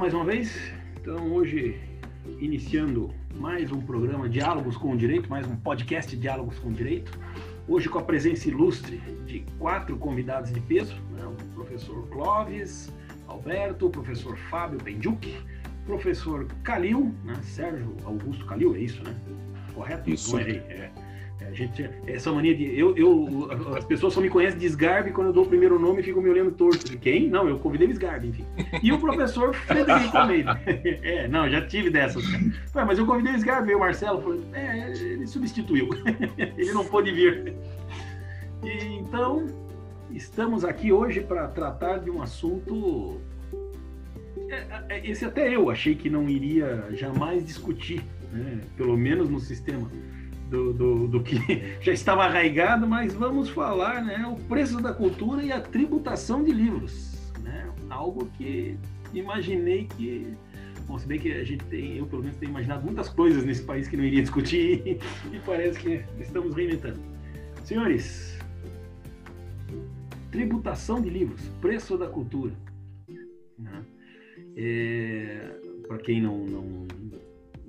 mais uma vez. Então, hoje, iniciando mais um programa Diálogos com o Direito, mais um podcast Diálogos com o Direito. Hoje, com a presença ilustre de quatro convidados de peso: né? o professor Clóvis Alberto, o professor Fábio Bendiuk, professor Calil, né? Sérgio Augusto Calil, é isso, né? Correto? Isso. Não errei. É. É, a gente, essa mania de. Eu, eu, as pessoas só me conhecem de Sgarbi quando eu dou o primeiro nome e ficam me olhando torto. De quem? Não, eu convidei o Sgarbi, enfim. E o professor Frederico Almeida. É, não, já tive dessas. Ué, mas eu convidei o Sgarbi, o Marcelo. É, ele substituiu. ele não pôde vir. E, então, estamos aqui hoje para tratar de um assunto. É, é, esse até eu achei que não iria jamais discutir, né? pelo menos no sistema do, do, do, que já estava arraigado, mas vamos falar, né, o preço da cultura e a tributação de livros, né, algo que imaginei que, bom, se bem que a gente tem, eu pelo menos tenho imaginado muitas coisas nesse país que não iria discutir e parece que estamos reinventando. Senhores, tributação de livros, preço da cultura, né? é, para quem não, não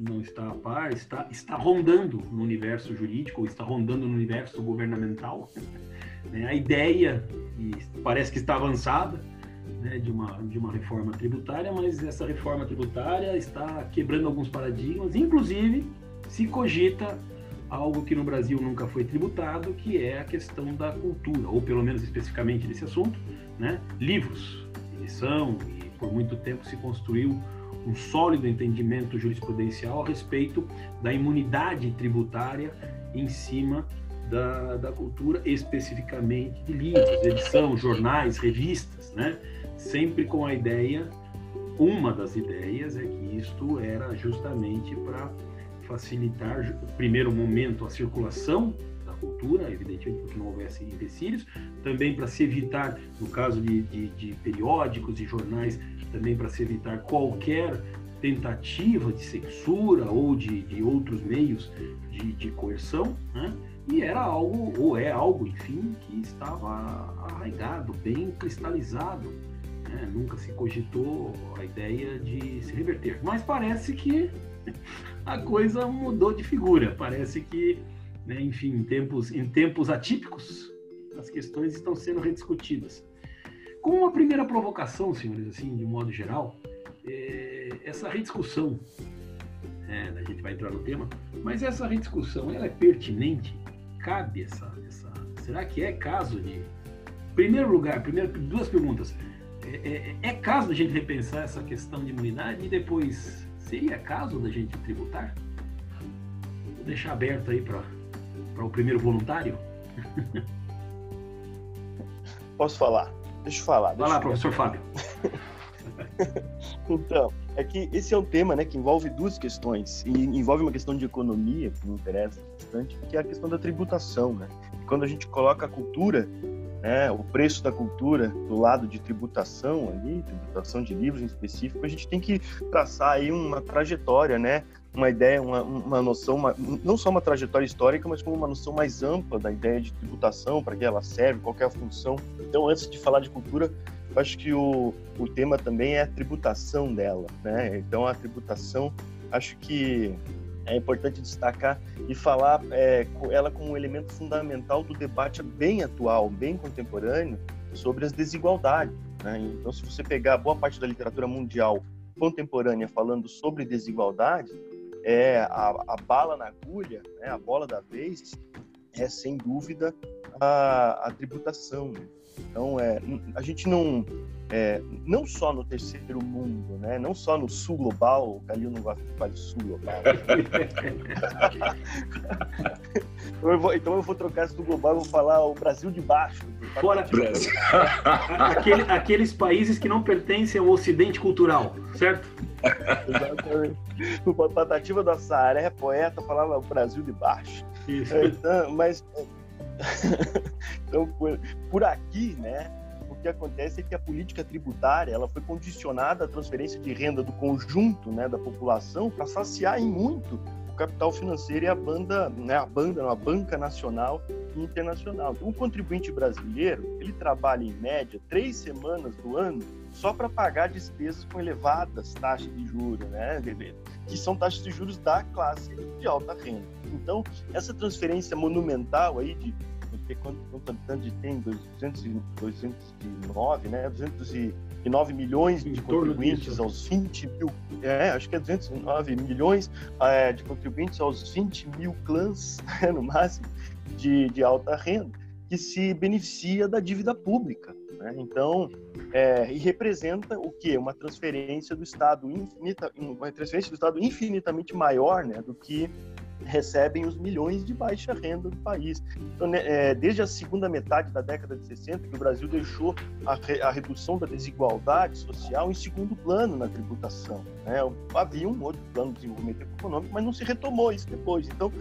não está a par, está, está rondando no universo jurídico, está rondando no universo governamental. Né? A ideia, parece que está avançada, né, de, uma, de uma reforma tributária, mas essa reforma tributária está quebrando alguns paradigmas, inclusive se cogita algo que no Brasil nunca foi tributado, que é a questão da cultura, ou pelo menos especificamente desse assunto, né? livros. Eles são, e por muito tempo se construiu um sólido entendimento jurisprudencial a respeito da imunidade tributária em cima da, da cultura, especificamente de livros, edição, jornais, revistas, né? Sempre com a ideia, uma das ideias é que isto era justamente para facilitar, primeiro momento, a circulação cultura, evidentemente, porque não houvesse empecilhos, também para se evitar, no caso de, de, de periódicos e jornais, também para se evitar qualquer tentativa de censura ou de, de outros meios de, de coerção, né? e era algo, ou é algo, enfim, que estava arraigado, bem cristalizado. Né? Nunca se cogitou a ideia de se reverter. Mas parece que a coisa mudou de figura. Parece que, né, enfim, em tempos, em tempos atípicos, as questões estão sendo rediscutidas. Com uma primeira provocação, senhores, assim, de modo geral, é, essa rediscussão, é, a gente vai entrar no tema, mas essa rediscussão, ela é pertinente? Cabe essa, essa será que é caso de... Primeiro lugar, primeiro, duas perguntas. É, é, é caso da gente repensar essa questão de imunidade e depois, seria caso da gente tributar? Vou deixar aberto aí para o primeiro voluntário. Posso falar? Deixa eu falar. Vai lá, professor Fábio. então, é que esse é um tema né, que envolve duas questões. E envolve uma questão de economia, que me interessa bastante, que é a questão da tributação. Né? Quando a gente coloca a cultura, né, o preço da cultura do lado de tributação ali, tributação de livros em específico, a gente tem que traçar aí uma trajetória, né, uma ideia, uma, uma noção, uma, não só uma trajetória histórica, mas como uma noção mais ampla da ideia de tributação, para que ela serve, qual é a função. Então, antes de falar de cultura, eu acho que o, o tema também é a tributação dela, né? Então, a tributação, acho que é importante destacar e falar é, ela como um elemento fundamental do debate bem atual, bem contemporâneo, sobre as desigualdades. Né? Então, se você pegar boa parte da literatura mundial contemporânea falando sobre desigualdade, é a, a bala na agulha, né, a bola da vez, é sem dúvida a, a tributação. Né? Então, é, a gente não, é, não só no terceiro mundo, né? não só no sul global, o Calil não de falar de sul global. eu vou, então eu vou trocar isso do global, vou falar o Brasil de baixo. Fora Brasil. Aquele, aqueles países que não pertencem ao ocidente cultural, certo? Exatamente. O Patativa da Saaré, poeta, falava o Brasil de baixo. Isso. Então, mas então, por, por aqui, né, o que acontece é que a política tributária ela foi condicionada à transferência de renda do conjunto né, da população para saciar em muito o capital financeiro e a banda, né, a banda, a banca nacional internacional. Então, o contribuinte brasileiro, ele trabalha em média três semanas do ano só para pagar despesas com elevadas taxas de juros, né? que são taxas de juros da classe de alta renda. Então, essa transferência monumental aí de quanto, habitante tem? 200, 209, né? 209 milhões de contribuintes aos 20 mil, é, acho que é 209 milhões é, de contribuintes aos 20 mil clãs, no máximo, de, de alta renda, que se beneficia da dívida pública. Né? Então, é, e representa o que? Uma transferência do Estado infinita, uma transferência do Estado infinitamente maior né, do que recebem os milhões de baixa renda do país. Então, né, é, desde a segunda metade da década de 60, que o Brasil deixou a, re, a redução da desigualdade social em segundo plano na tributação. Né? Havia um outro plano de desenvolvimento econômico, mas não se retomou isso depois. Então,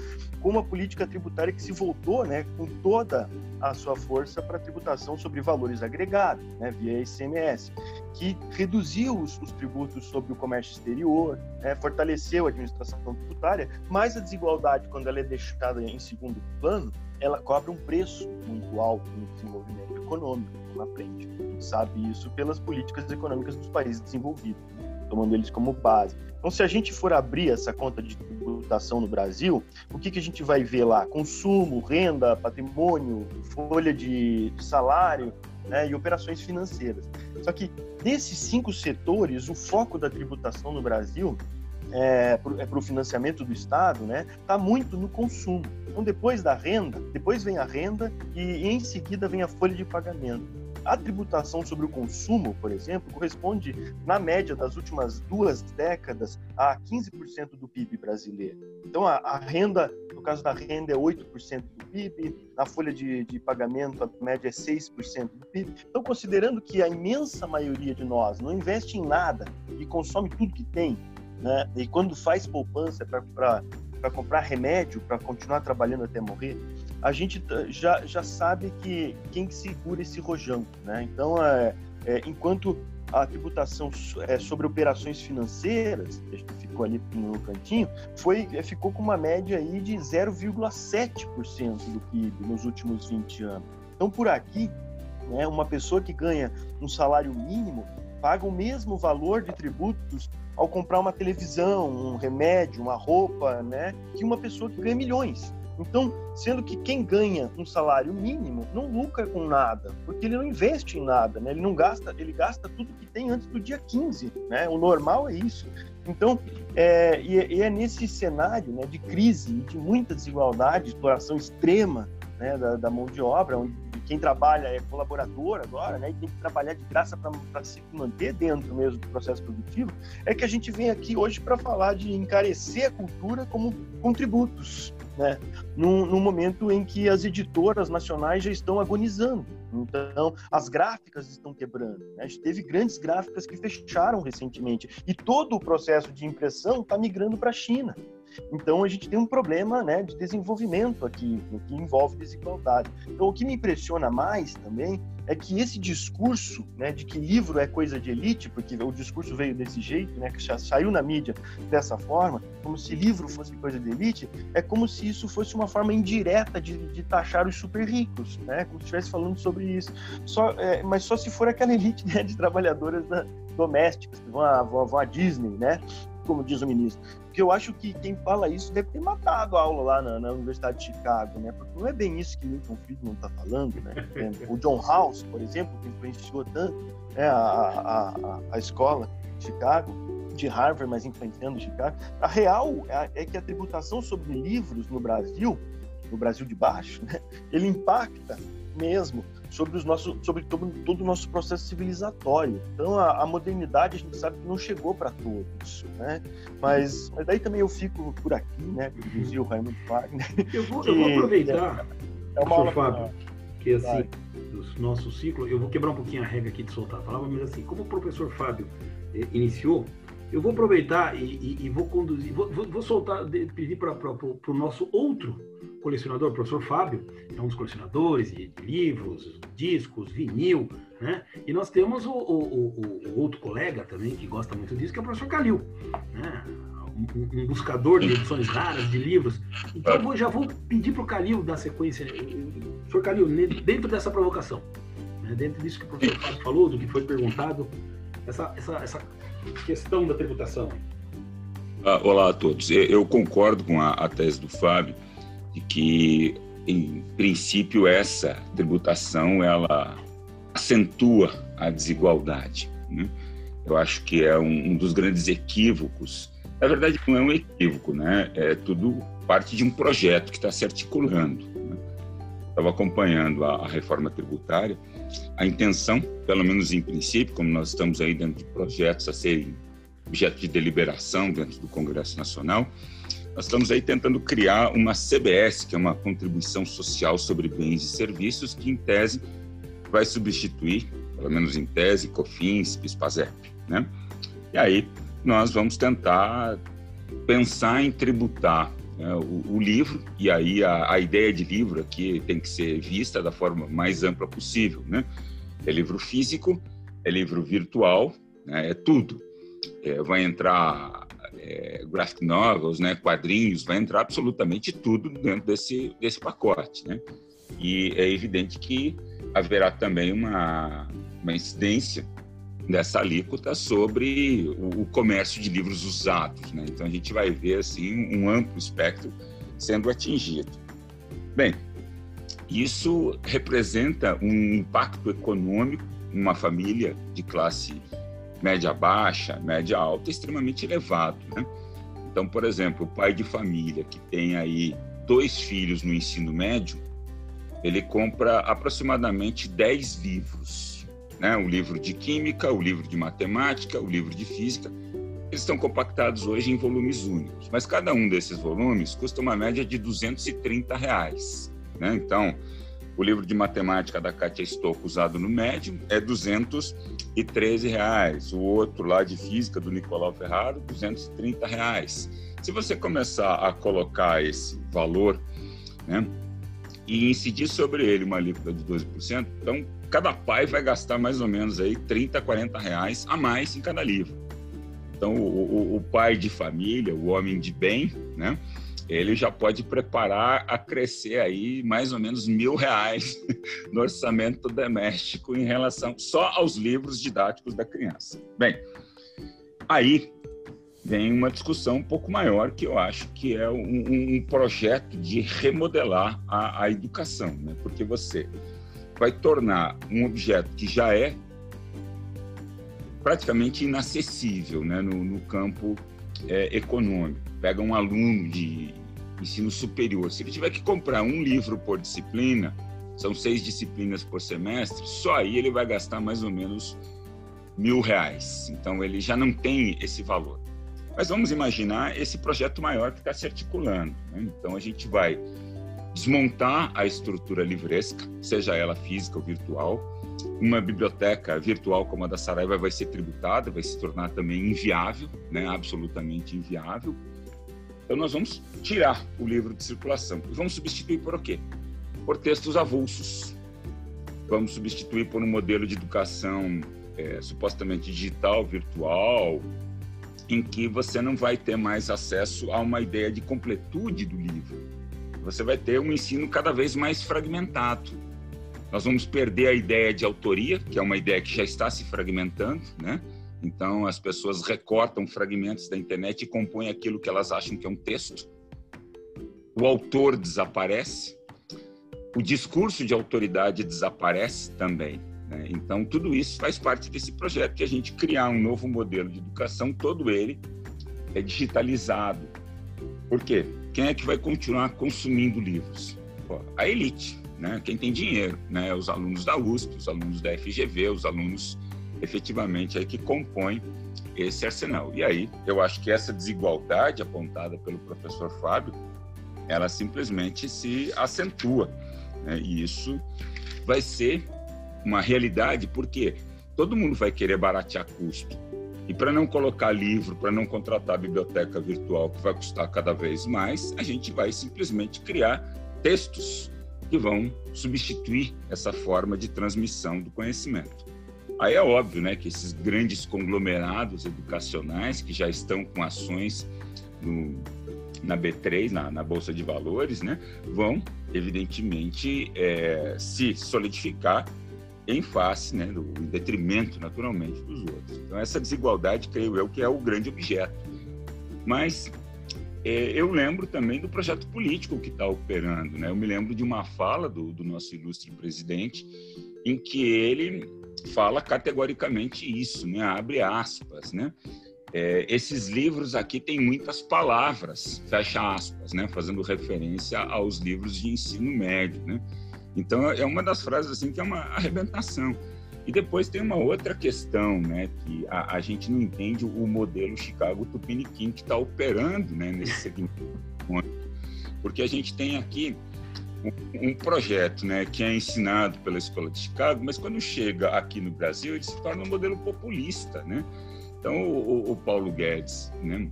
com uma política tributária que se voltou né, com toda a sua força para a tributação sobre valores agregados, né, via ICMS, que reduziu os, os tributos sobre o comércio exterior, né, fortaleceu a administração tributária, mas a desigualdade, quando ela é deixada em segundo plano, ela cobra um preço muito alto no desenvolvimento econômico na frente. A gente sabe isso pelas políticas econômicas dos países desenvolvidos, né, tomando eles como base. Então, se a gente for abrir essa conta de tributação no Brasil, o que, que a gente vai ver lá? Consumo, renda, patrimônio, folha de, de salário né, e operações financeiras. Só que desses cinco setores, o foco da tributação no Brasil é, para é o financiamento do Estado, né, está muito no consumo. Então, depois da renda, depois vem a renda e em seguida vem a folha de pagamento. A tributação sobre o consumo, por exemplo, corresponde, na média das últimas duas décadas, a 15% do PIB brasileiro. Então, a, a, renda, no caso da renda, é 8% do PIB, na folha de, de pagamento, a média é 6% do PIB. Então, considerando que a imensa maioria de nós não investe em nada e consome tudo que tem, né? e quando faz poupança para comprar remédio, para continuar trabalhando até morrer, a gente já, já sabe que quem segura esse rojão, né? Então, é, é, enquanto a tributação é, sobre operações financeiras, que ficou ali no cantinho, foi, é, ficou com uma média aí de 0,7% do PIB nos últimos 20 anos. Então, por aqui, né, uma pessoa que ganha um salário mínimo paga o mesmo valor de tributos ao comprar uma televisão, um remédio, uma roupa, né, que uma pessoa que ganha milhões. Então, sendo que quem ganha um salário mínimo não lucra com nada, porque ele não investe em nada, né? Ele não gasta, ele gasta tudo que tem antes do dia 15, né? O normal é isso. Então, é, e, é nesse cenário né, de crise e de muita desigualdade, exploração extrema né, da, da, mão de obra, onde quem trabalha é colaborador agora, né, e tem que trabalhar de graça para se manter dentro mesmo do processo produtivo, é que a gente vem aqui hoje para falar de encarecer a cultura como contributos, né? Num, num, momento em que as editoras nacionais já estão agonizando. Então, as gráficas estão quebrando. Né? A gente teve grandes gráficas que fecharam recentemente. E todo o processo de impressão está migrando para a China. Então a gente tem um problema né, de desenvolvimento aqui, que envolve desigualdade. Então o que me impressiona mais também é que esse discurso né, de que livro é coisa de elite, porque o discurso veio desse jeito, né, que já saiu na mídia dessa forma, como se livro fosse coisa de elite, é como se isso fosse uma forma indireta de, de taxar os super ricos, né, como se estivesse falando sobre isso. Só, é, mas só se for aquela elite né, de trabalhadoras da, domésticas que vão a, vão a Disney, né? Como diz o ministro. Porque eu acho que quem fala isso deve ter matado a aula lá na, na Universidade de Chicago, né? Porque não é bem isso que Milton Friedman está falando, né? o John House, por exemplo, que influenciou tanto né, a, a, a, a escola de Chicago, de Harvard, mas influenciando Chicago. A real é, é que a tributação sobre livros no Brasil, no Brasil de baixo, né, ele impacta mesmo sobre, os nossos, sobre todo, todo o nosso processo civilizatório. Então, a, a modernidade, a gente sabe que não chegou para todos, né? Mas, mas daí também eu fico por aqui, né? Como dizia o Raimundo Wagner. Eu vou, eu vou aproveitar, é, é uma Fábio, que assim, do nosso ciclo, eu vou quebrar um pouquinho a regra aqui de soltar a palavra, mas assim, como o professor Fábio eh, iniciou, eu vou aproveitar e, e, e vou conduzir, vou, vou, soltar, pedir para o nosso outro colecionador, o professor Fábio, é um dos colecionadores de, livros, discos, vinil, né? E nós temos o, o, o, o, outro colega também que gosta muito disso, que é o professor Calil, né? um, um, buscador de edições raras de livros. Então eu vou, já vou pedir para o Calil dar sequência. Senhor Calil, dentro dessa provocação, né, dentro disso que o professor Fábio falou, do que foi perguntado, essa, essa, essa questão da tributação. Ah, olá a todos. Eu concordo com a, a tese do Fábio de que, em princípio, essa tributação ela acentua a desigualdade. Né? Eu acho que é um, um, dos grandes equívocos. Na verdade, não é um equívoco, né? É tudo parte de um projeto que está se articulando. Né? Estava acompanhando a, a, reforma tributária. A intenção, pelo menos em princípio, como nós estamos aí dentro de projetos a serem objeto de deliberação dentro do Congresso Nacional, nós estamos aí tentando criar uma CBS, que é uma contribuição social sobre bens e serviços, que em tese vai substituir, pelo menos em tese, COFINS, PIS/PASEP, né? E aí nós vamos tentar pensar em tributar né, o, o, livro, e aí a, a, ideia de livro aqui tem que ser vista da forma mais ampla possível, né? É livro físico, é livro virtual, né, é tudo. É, vai entrar é, graphic novels, né, quadrinhos, vai entrar absolutamente tudo dentro desse, desse pacote, né? E é evidente que haverá também uma, uma incidência dessa alíquota sobre o, comércio de livros usados. Né? Então a gente vai ver assim um amplo espectro sendo atingido. Bem, isso representa um impacto econômico numa família de classe média baixa, média alta, extremamente elevado. Né? Então, por exemplo, o pai de família que tem aí dois filhos no ensino médio, ele compra aproximadamente 10 livros, né? O livro de química, o livro de matemática, o livro de física. Eles estão compactados hoje em volumes únicos, mas cada um desses volumes custa uma média de 230 reais, né? Então, o livro de matemática da Katia Stocco usado no médio é 213 reais. O outro lá de física do Nicolau Ferraro, 230 reais. Se você começar a colocar esse valor, né, e incidir sobre ele uma alíquota de 12%, então cada pai vai gastar mais ou menos aí 30, 40 reais a mais em cada livro. Então o, o, o pai de família, o homem de bem, né? Ele já pode preparar a crescer aí mais ou menos mil reais no orçamento doméstico em relação só aos livros didáticos da criança. Bem, aí vem uma discussão um pouco maior que eu acho que é um, um projeto de remodelar a, a, educação, né? porque você vai tornar um objeto que já é praticamente inacessível né? no, no campo é, econômico. Pega um aluno de ensino superior, se ele tiver que comprar um livro por disciplina, são seis disciplinas por semestre, só aí ele vai gastar mais ou menos mil reais. Então ele já não tem esse valor. Mas vamos imaginar esse projeto maior que está se articulando. Né? Então, a gente vai desmontar a estrutura livresca, seja ela física ou virtual. Uma biblioteca virtual como a da Saraiva vai ser tributada, vai se tornar também inviável, né? absolutamente inviável. Então, nós vamos tirar o livro de circulação e vamos substituir por o quê? Por textos avulsos. Vamos substituir por um modelo de educação é, supostamente digital, virtual, em que você não vai ter mais acesso a uma ideia de completude do livro. Você vai ter um ensino cada vez mais fragmentado. Nós vamos perder a ideia de autoria, que é uma ideia que já está se fragmentando, né? Então, as pessoas recortam fragmentos da internet e compõem aquilo que elas acham que é um texto. O autor desaparece, o discurso de autoridade desaparece também. Né? Então, tudo isso faz parte desse projeto de a gente criar um novo modelo de educação, todo ele é digitalizado. Por quê? Quem é que vai continuar consumindo livros? A elite, né? quem tem dinheiro, né? os alunos da USP, os alunos da FGV, os alunos efetivamente aí que compõem esse arsenal. E aí, eu acho que essa desigualdade apontada pelo professor Fábio, ela simplesmente se acentua. Né? E isso vai ser uma realidade, porque todo mundo vai querer baratear custo. E para não colocar livro, para não contratar biblioteca virtual que vai custar cada vez mais, a gente vai simplesmente criar textos que vão substituir essa forma de transmissão do conhecimento. Aí é óbvio, né, que esses grandes conglomerados educacionais que já estão com ações no, na B3, na, na, Bolsa de Valores, né, vão, evidentemente, é, se solidificar em face, né, do, em detrimento, naturalmente, dos outros. Então, essa desigualdade, creio eu, que é o grande objeto. Mas é, eu lembro também do projeto político que está operando. Né? Eu me lembro de uma fala do, do nosso ilustre presidente, em que ele fala categoricamente isso, né? abre aspas, né? É, esses livros aqui têm muitas palavras, fecha aspas, né? fazendo referência aos livros de ensino médio. Né? Então, é uma das frases assim que é uma arrebentação. E depois tem uma outra questão, né, que a, a gente não entende o modelo Chicago Tupiniquim que está operando né, nesse segmento. Porque a gente tem aqui um, projeto né, que é ensinado pela Escola de Chicago, mas quando chega aqui no Brasil, ele se torna um modelo populista. Né? Então, o, o Paulo Guedes, né,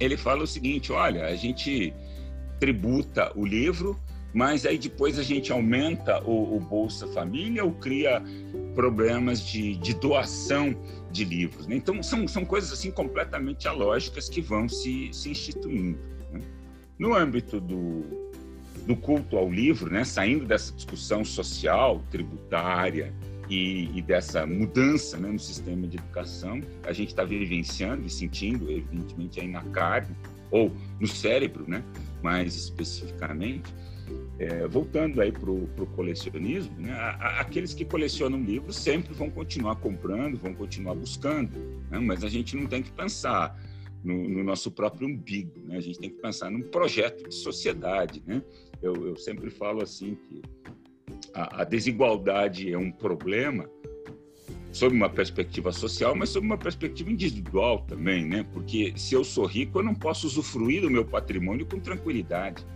ele fala o seguinte, olha, a gente tributa o livro, mas aí depois a gente aumenta o, o Bolsa Família ou cria problemas de, de doação de livros. Né? Então, são, são coisas assim completamente alógicas que vão se, se instituindo. Né? No âmbito do, do culto ao livro, né? saindo dessa discussão social, tributária, e, e, dessa mudança né, no sistema de educação, a gente está vivenciando e sentindo, evidentemente, aí na carne ou no cérebro, né, mais especificamente, é, voltando aí para o colecionismo, né, a, aqueles que colecionam livros sempre vão continuar comprando, vão continuar buscando, né, mas a gente não tem que pensar no, no nosso próprio umbigo, né, a gente tem que pensar num projeto de sociedade. Né? Eu, eu sempre falo assim que a, a desigualdade é um problema sob uma perspectiva social, mas sob uma perspectiva individual também, né? Porque se eu sou rico, eu não posso usufruir do meu patrimônio com tranquilidade.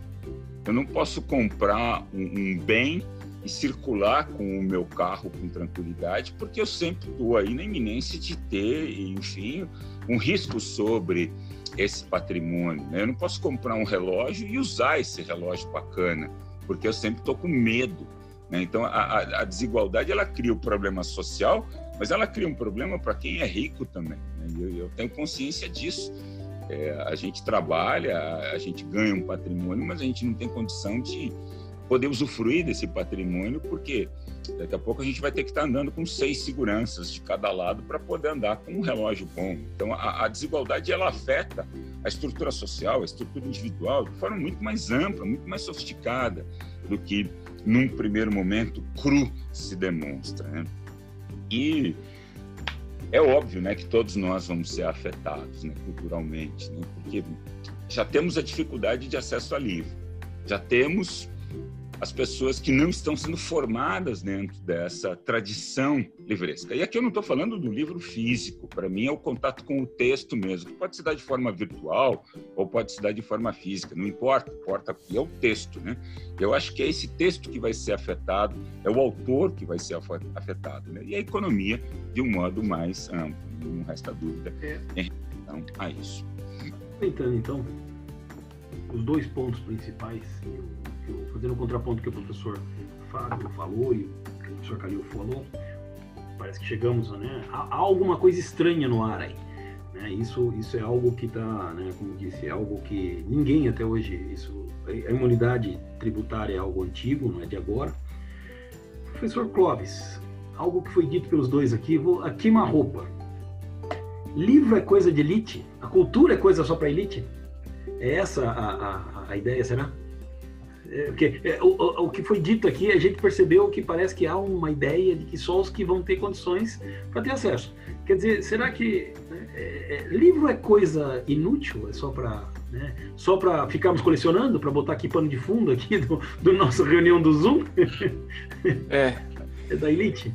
Eu não posso comprar um, um bem e circular com o meu carro com tranquilidade, porque eu sempre estou aí na iminência de ter, enfim, um risco sobre esse patrimônio. Né? Eu não posso comprar um relógio e usar esse relógio bacana, porque eu sempre estou com medo. Né? Então, a, a, desigualdade ela cria o um problema social, mas ela cria um problema para quem é rico também. Né? Eu, eu tenho consciência disso. É, a gente trabalha, a gente ganha um patrimônio, mas a gente não tem condição de poder usufruir desse patrimônio, porque daqui a pouco a gente vai ter que estar andando com seis seguranças de cada lado para poder andar com um relógio bom. Então, a, a, desigualdade ela afeta a estrutura social, a estrutura individual de forma muito mais ampla, muito mais sofisticada do que num primeiro momento cru se demonstra. Né? E é óbvio, né, que todos nós vamos ser afetados, né, culturalmente, né, porque já temos a dificuldade de acesso a livro, já temos as pessoas que não estão sendo formadas dentro dessa tradição livresca. E aqui eu não estou falando do livro físico, para mim é o contato com o texto mesmo, pode se dar de forma virtual ou pode se dar de forma física, não importa, importa que é o texto, né? Eu acho que é esse texto que vai ser afetado, é o autor que vai ser afetado, né? E a economia de um modo mais amplo, não resta dúvida é. em relação a isso. Então, então, os dois pontos principais fazendo o contraponto que o professor Fábio falou e o professor Calil falou, parece que chegamos, né? Há, alguma coisa estranha no ar aí. Né? Isso, isso é algo que está, né, como disse, é algo que ninguém até hoje, isso, a imunidade tributária é algo antigo, não é de agora. Professor Clóvis, algo que foi dito pelos dois aqui, vou a queima-roupa. Livro é coisa de elite? A cultura é coisa só para elite? É essa a, a, a ideia, será? É, porque é, o, o, que foi dito aqui, a gente percebeu que parece que há uma ideia de que só os que vão ter condições para ter acesso. Quer dizer, será que né, é, é, livro é coisa inútil? É só para né, só para ficarmos colecionando, para botar aqui pano de fundo aqui do, do nossa reunião do Zoom? É. É da Elite?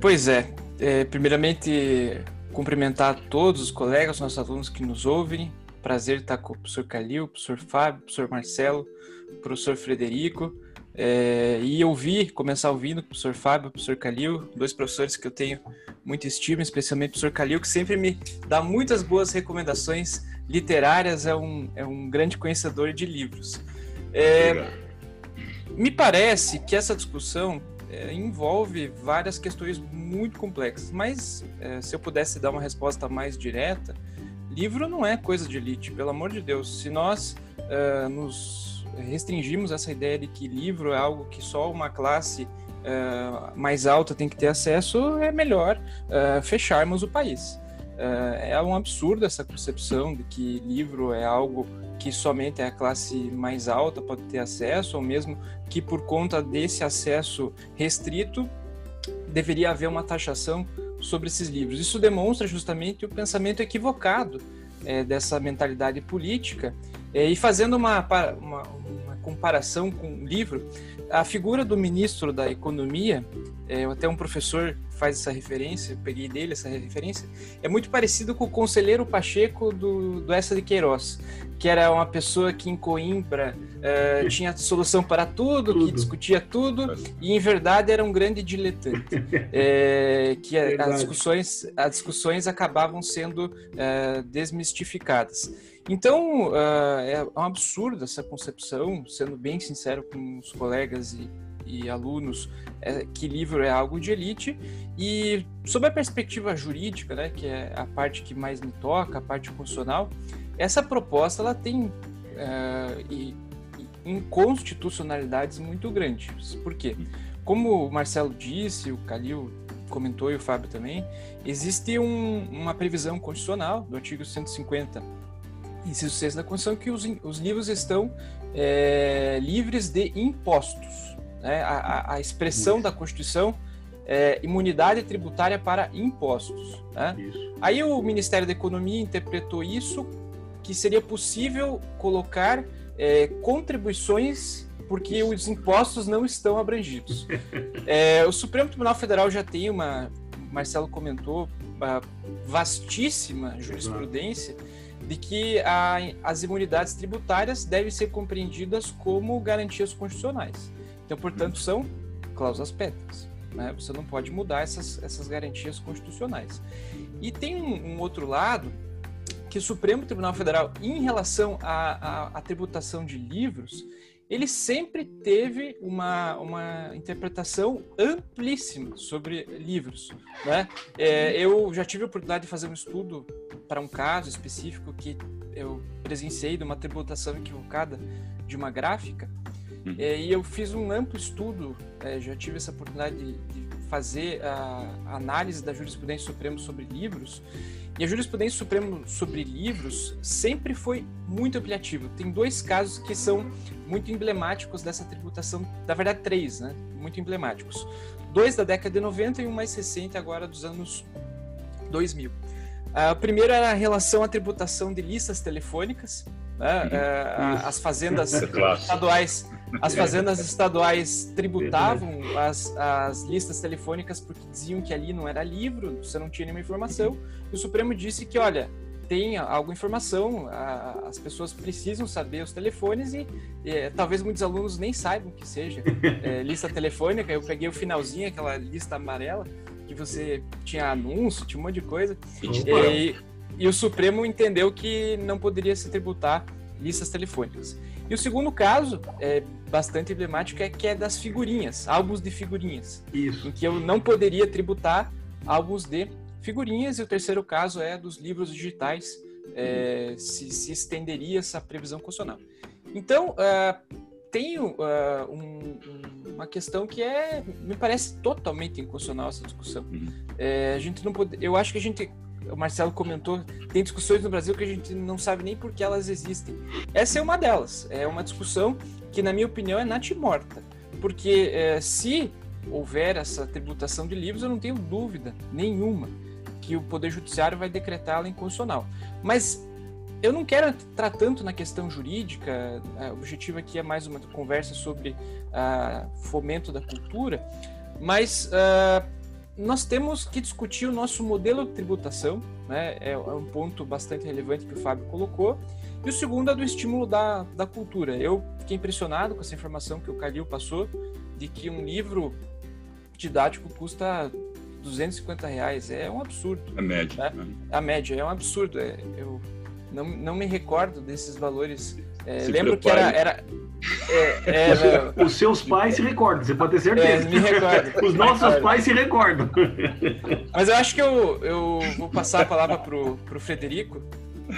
Pois é. é primeiramente, cumprimentar todos os colegas, nossos alunos que nos ouvem. Prazer estar com o professor Calil, o professor Fábio, o professor Marcelo, professor Frederico, é, e ouvir, começar ouvindo o professor Fábio, o professor Calil, dois professores que eu tenho muito estima, especialmente o professor Calil, que sempre me dá muitas boas recomendações literárias, é um, é um grande conhecedor de livros. É, me parece que essa discussão é, envolve várias questões muito complexas, mas é, se eu pudesse dar uma resposta mais direta, livro não é coisa de elite, pelo amor de Deus. Se nós uh, nos restringimos essa ideia de que livro é algo que só uma classe uh, mais alta tem que ter acesso, é melhor uh, fecharmos o país. é um absurdo essa concepção de que livro é algo que somente a classe mais alta pode ter acesso, ou mesmo que por conta desse acesso restrito deveria haver uma taxação sobre esses livros. Isso demonstra justamente o pensamento equivocado é, dessa mentalidade política. É, e fazendo uma, uma, comparação com o livro, a figura do ministro da Economia, é, até um professor faz essa referência, peguei dele essa referência, é muito parecido com o conselheiro Pacheco do, do Essa de Queiroz, que era uma pessoa que em Coimbra uh, tinha solução para tudo, tudo, que discutia tudo, e em verdade era um grande diletante, é, que a, as, discussões, as discussões acabavam sendo uh, desmistificadas. Então, uh, é um absurdo essa concepção, sendo bem sincero com os colegas e e alunos é, que livro é algo de elite e sob a perspectiva jurídica, né, que é a parte que mais me toca, a parte constitucional, essa proposta ela tem e, inconstitucionalidades muito grandes. Por quê? Como o Marcelo disse, o Calil comentou e o Fábio também, existe um, uma previsão constitucional do artigo 150, inciso 6 da Constituição, que os, os livros estão é, livres de impostos né, a, a expressão da Constituição é imunidade tributária para impostos. Né? Aí o Ministério da Economia interpretou isso que seria possível colocar é, contribuições porque os impostos não estão abrangidos. É, o Supremo Tribunal Federal já tem uma, Marcelo comentou, uma vastíssima jurisprudência de que a, as imunidades tributárias devem ser compreendidas como garantias constitucionais. Então, portanto, são cláusulas pétreas. Né? Você não pode mudar essas, essas garantias constitucionais. E tem um, um outro lado que o Supremo Tribunal Federal, em relação à, à, à tributação de livros, ele sempre teve uma, uma interpretação amplíssima sobre livros. Né? É, eu já tive a oportunidade de fazer um estudo para um caso específico que eu presenciei de uma tributação equivocada de uma gráfica, Uhum. É, e eu fiz um amplo estudo, é, já tive essa oportunidade de, de fazer a, a, análise da jurisprudência suprema sobre livros. E a jurisprudência suprema sobre livros sempre foi muito apelativa. Tem dois casos que são muito emblemáticos dessa tributação, na verdade três, né? Muito emblemáticos. Dois da década de 90 e um mais recente agora dos anos 2000. Uh, ah, o primeiro era a relação à tributação de listas telefônicas, né? uh, as fazendas estaduais as fazendas estaduais tributavam as, as listas telefônicas porque diziam que ali não era livro, você não tinha nenhuma informação. E o Supremo disse que, olha, tem alguma informação, a, as pessoas precisam saber os telefones e, e, talvez muitos alunos nem saibam que seja é, lista telefônica. Eu peguei o finalzinho, aquela lista amarela, que você tinha anúncio, tinha um monte de coisa. E, e o Supremo entendeu que não poderia se tributar listas telefônicas. E o segundo caso, é bastante emblemático, é que é das figurinhas, álbuns de figurinhas. Isso. Em que eu não poderia tributar álbuns de figurinhas. E o terceiro caso é dos livros digitais, é, se, se, estenderia essa previsão constitucional. Então, uh, tenho uh, um, uma questão que é, me parece totalmente inconstitucional essa discussão. Uhum. É, a gente não pode, eu acho que a gente o Marcelo comentou, tem discussões no Brasil que a gente não sabe nem por que elas existem. Essa é uma delas. É uma discussão que, na minha opinião, é natimorta. Porque é, se houver essa tributação de livros, eu não tenho dúvida nenhuma que o Poder Judiciário vai decretá-la inconstitucional. Mas eu não quero entrar tanto na questão jurídica, o objetivo aqui é mais uma conversa sobre uh, fomento da cultura, mas uh, nós temos que discutir o nosso modelo de tributação, né? É, é, um ponto bastante relevante que o Fábio colocou. E o segundo é do estímulo da, da cultura. Eu fiquei impressionado com essa informação que o Calil passou, de que um livro didático custa 250 reais. É um absurdo. A média. Né? A média é um absurdo. É, eu não, não me recordo desses valores. É, lembro que era, era é, é, Os seus pais se recordam, você pode ter certeza. É, me recordo. Os nossos recordo. pais se recordam. Mas eu acho que eu, eu vou passar a palavra pro, pro Frederico,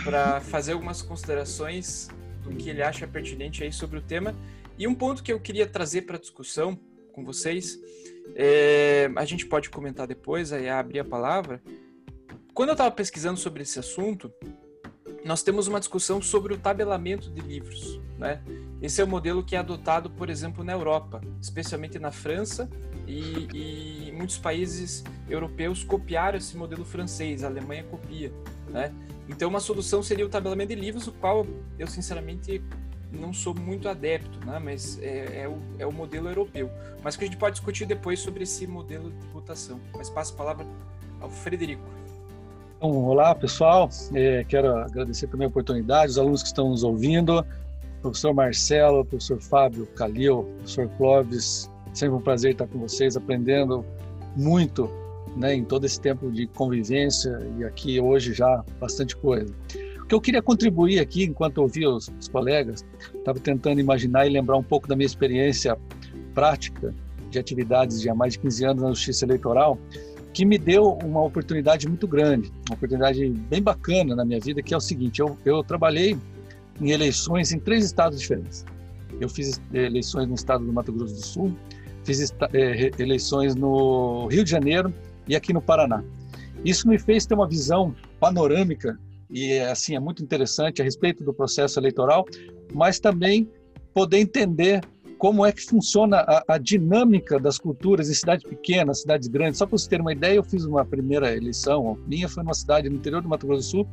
para fazer algumas considerações do que ele acha pertinente aí sobre o tema. E um ponto que eu queria trazer para discussão com vocês, é, a gente pode comentar depois, aí abrir a palavra. Quando eu estava pesquisando sobre esse assunto, nós temos uma discussão sobre o tabelamento de livros. Né? Esse é o modelo que é adotado, por exemplo, na Europa, especialmente na França e, e muitos países europeus copiaram esse modelo francês, a Alemanha copia. Né? Então, uma solução seria o tabelamento de livros, o qual eu, sinceramente, não sou muito adepto, né? mas é, é, o, é o modelo europeu. Mas que a gente pode discutir depois sobre esse modelo de tributação. Mas passo a palavra ao Frederico. Então, olá, pessoal. É, quero agradecer também a oportunidade, os alunos que estão nos ouvindo, professor Marcelo, professor Fábio Calil, professor Clóvis. Sempre um prazer estar com vocês, aprendendo muito né, em todo esse tempo de convivência e aqui hoje já bastante coisa. O que eu queria contribuir aqui, enquanto ouvia os, os colegas, estava tentando imaginar e lembrar um pouco da minha experiência prática de atividades de há mais de 15 anos na Justiça Eleitoral que me deu uma oportunidade muito grande, uma oportunidade bem bacana na minha vida, que é o seguinte: eu, eu trabalhei em eleições em três estados diferentes. Eu fiz eleições no estado do Mato Grosso do Sul, fiz é, eleições no Rio de Janeiro e aqui no Paraná. Isso me fez ter uma visão panorâmica e assim é muito interessante a respeito do processo eleitoral, mas também poder entender como é que funciona a, a, dinâmica das culturas em cidades pequenas, cidades grandes. Só para vocês terem uma ideia, eu fiz uma primeira eleição, minha foi numa cidade no interior do Mato Grosso do Sul,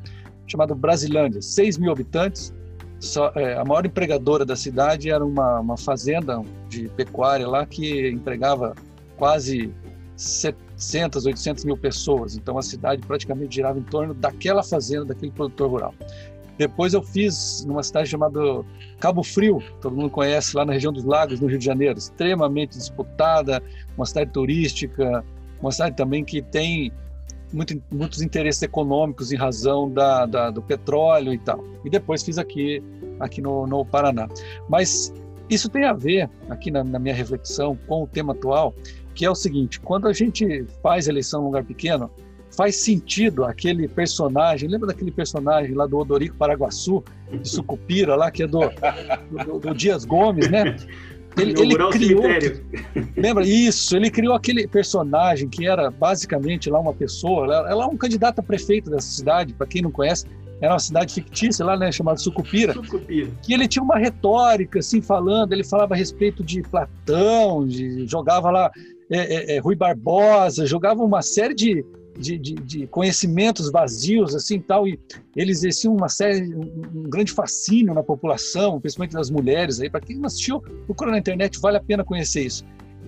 chamada Brasilândia, 6 mil habitantes. Só, é, a maior empregadora da cidade era uma, uma fazenda de pecuária lá que empregava quase 700, 800 mil pessoas. Então a cidade praticamente girava em torno daquela fazenda, daquele produtor rural. Depois eu fiz numa cidade chamada Cabo Frio, todo mundo conhece lá na região dos Lagos, no Rio de Janeiro, extremamente disputada, uma cidade turística, uma cidade também que tem muito, muitos interesses econômicos em razão da, da, do petróleo e tal. E depois fiz aqui, aqui no, no Paraná. Mas isso tem a ver, aqui na, na minha reflexão, com o tema atual, que é o seguinte: quando a gente faz eleição em um lugar pequeno, faz sentido aquele personagem, lembra daquele personagem lá do Odorico Paraguaçu, de Sucupira, lá, que é do, do, do Dias Gomes, né? Ele, ele criou. Lembra? Isso, ele criou aquele personagem que era basicamente lá uma pessoa, ela, ela é um candidato a prefeito dessa cidade, para quem não conhece, era uma cidade fictícia lá, né, chamada Sucupira, Sucupira. Que ele tinha uma retórica, assim, falando, ele falava a respeito de Platão, de, jogava lá é, é, é, Rui Barbosa, jogava uma série de, de, de, de, conhecimentos vazios assim tal e eles exerciam uma série um, grande fascínio na população principalmente das mulheres aí. Para quem não assistiu procura na internet vale a pena conhecer isso.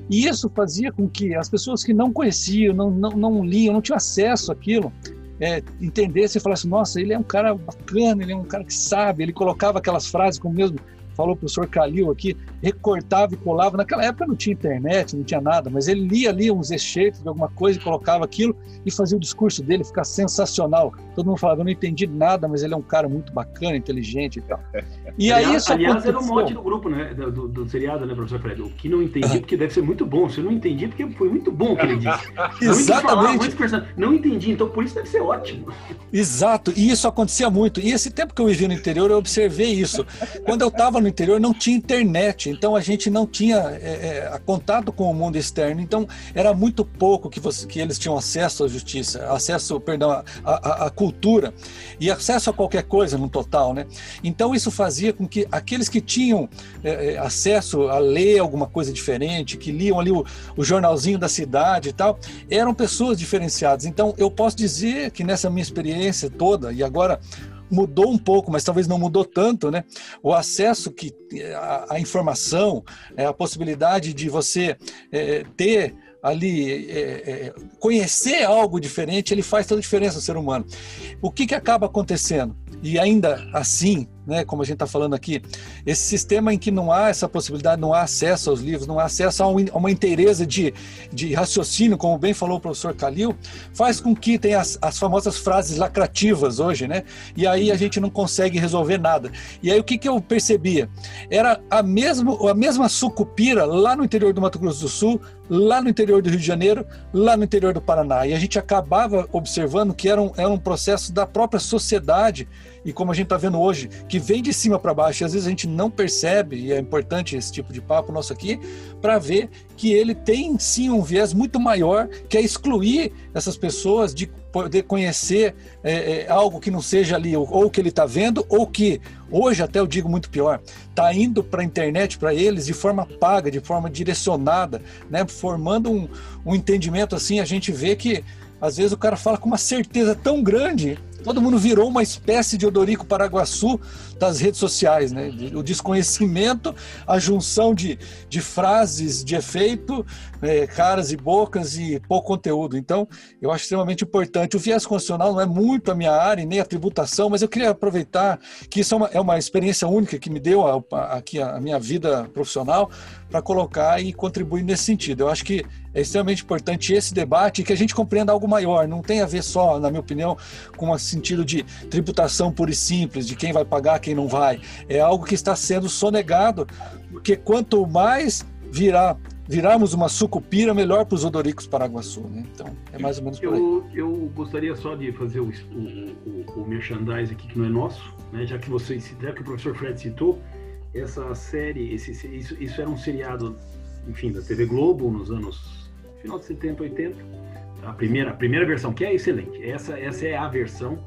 E isso fazia com que as pessoas que não conheciam não não, não liam não tinham acesso àquilo é, entendesse e falasse nossa ele é um cara bacana ele é um cara que sabe. Ele colocava aquelas frases como mesmo falou o professor Calil aqui, recortava e colava. Naquela época não tinha internet, não tinha nada, mas ele lia ali uns excertos de alguma coisa e colocava aquilo e fazia o discurso dele ficar sensacional. Todo mundo falava, eu não entendi nada, mas ele é um cara muito bacana, inteligente e tal. E aliás, aí isso Aliás, era um monte do grupo, né, do, do, seriado, né, professor Fred? O que não entendi, porque deve ser muito bom. Se eu não entendi, porque foi muito bom o que ele disse. Exatamente. Falar, não entendi, então por isso deve ser ótimo. Exato, e isso acontecia muito. E esse tempo que eu vivi no interior, eu observei isso. Quando eu estava no interior não tinha internet, então a gente não tinha é, é, contato com o mundo externo. Então era muito pouco que, você, que eles tinham acesso à justiça, acesso, perdão, à, cultura e acesso a qualquer coisa no total, né? Então isso fazia com que aqueles que tinham é, é acesso a ler alguma coisa diferente, que liam ali o, o jornalzinho da cidade e tal, eram pessoas diferenciadas. Então eu posso dizer que nessa minha experiência toda e agora mudou um pouco, mas talvez não mudou tanto, né? O acesso que a, a informação, é, a possibilidade de você é, ter ali é, conhecer algo diferente, ele faz toda a diferença no ser humano. O que, que acaba acontecendo? E ainda assim, né, como a gente está falando aqui, esse sistema em que não há essa possibilidade, não há acesso aos livros, não há acesso a, um, a uma inteireza de, de raciocínio, como bem falou o professor Calil, faz com que tenha as, as famosas frases lacrativas hoje, né? E aí a gente não consegue resolver nada. E aí o que, que eu percebia? Era a mesma, a mesma sucupira lá no interior do Mato Grosso do Sul, lá no interior do Rio de Janeiro, lá no interior do Paraná. E a gente acabava observando que era um, era um processo da própria sociedade, e como a gente está vendo hoje, que vem de cima para baixo, e às vezes a gente não percebe, e é importante esse tipo de papo nosso aqui, para ver que ele tem sim um viés muito maior, que é excluir essas pessoas de poder conhecer é, é, algo que não seja ali, ou, ou que ele está vendo, ou que, hoje até eu digo muito pior, está indo para a internet para eles de forma paga, de forma direcionada, né, formando um, um entendimento assim, a gente vê que às vezes o cara fala com uma certeza tão grande todo mundo virou uma espécie de Odorico Paraguaçu das redes sociais, né? O desconhecimento, a junção de, de frases de efeito, é, caras e bocas e pouco conteúdo. Então, eu acho extremamente importante. O viés constitucional não é muito a minha área, nem a tributação, mas eu queria aproveitar que isso é uma, é uma experiência única que me deu a, a, aqui a minha vida profissional para colocar e contribuir nesse sentido. Eu acho que é extremamente importante esse debate e que a gente compreenda algo maior. Não tem a ver só, na minha opinião, com um sentido de tributação pura e simples, de quem vai pagar, quem não vai. É algo que está sendo sonegado, porque quanto mais virar virarmos uma sucupira, melhor para os odoricos paraguaçu. Né? Então, é mais ou menos por aí. Eu, eu gostaria só de fazer o, o, o, o merchandise aqui, que não é nosso, né? já que vocês, já que o professor Fred citou, essa série, esse, isso, isso era um seriado, enfim, da TV Globo nos anos final de 70, 80. A primeira, a primeira versão, que é excelente. Essa, essa é a versão.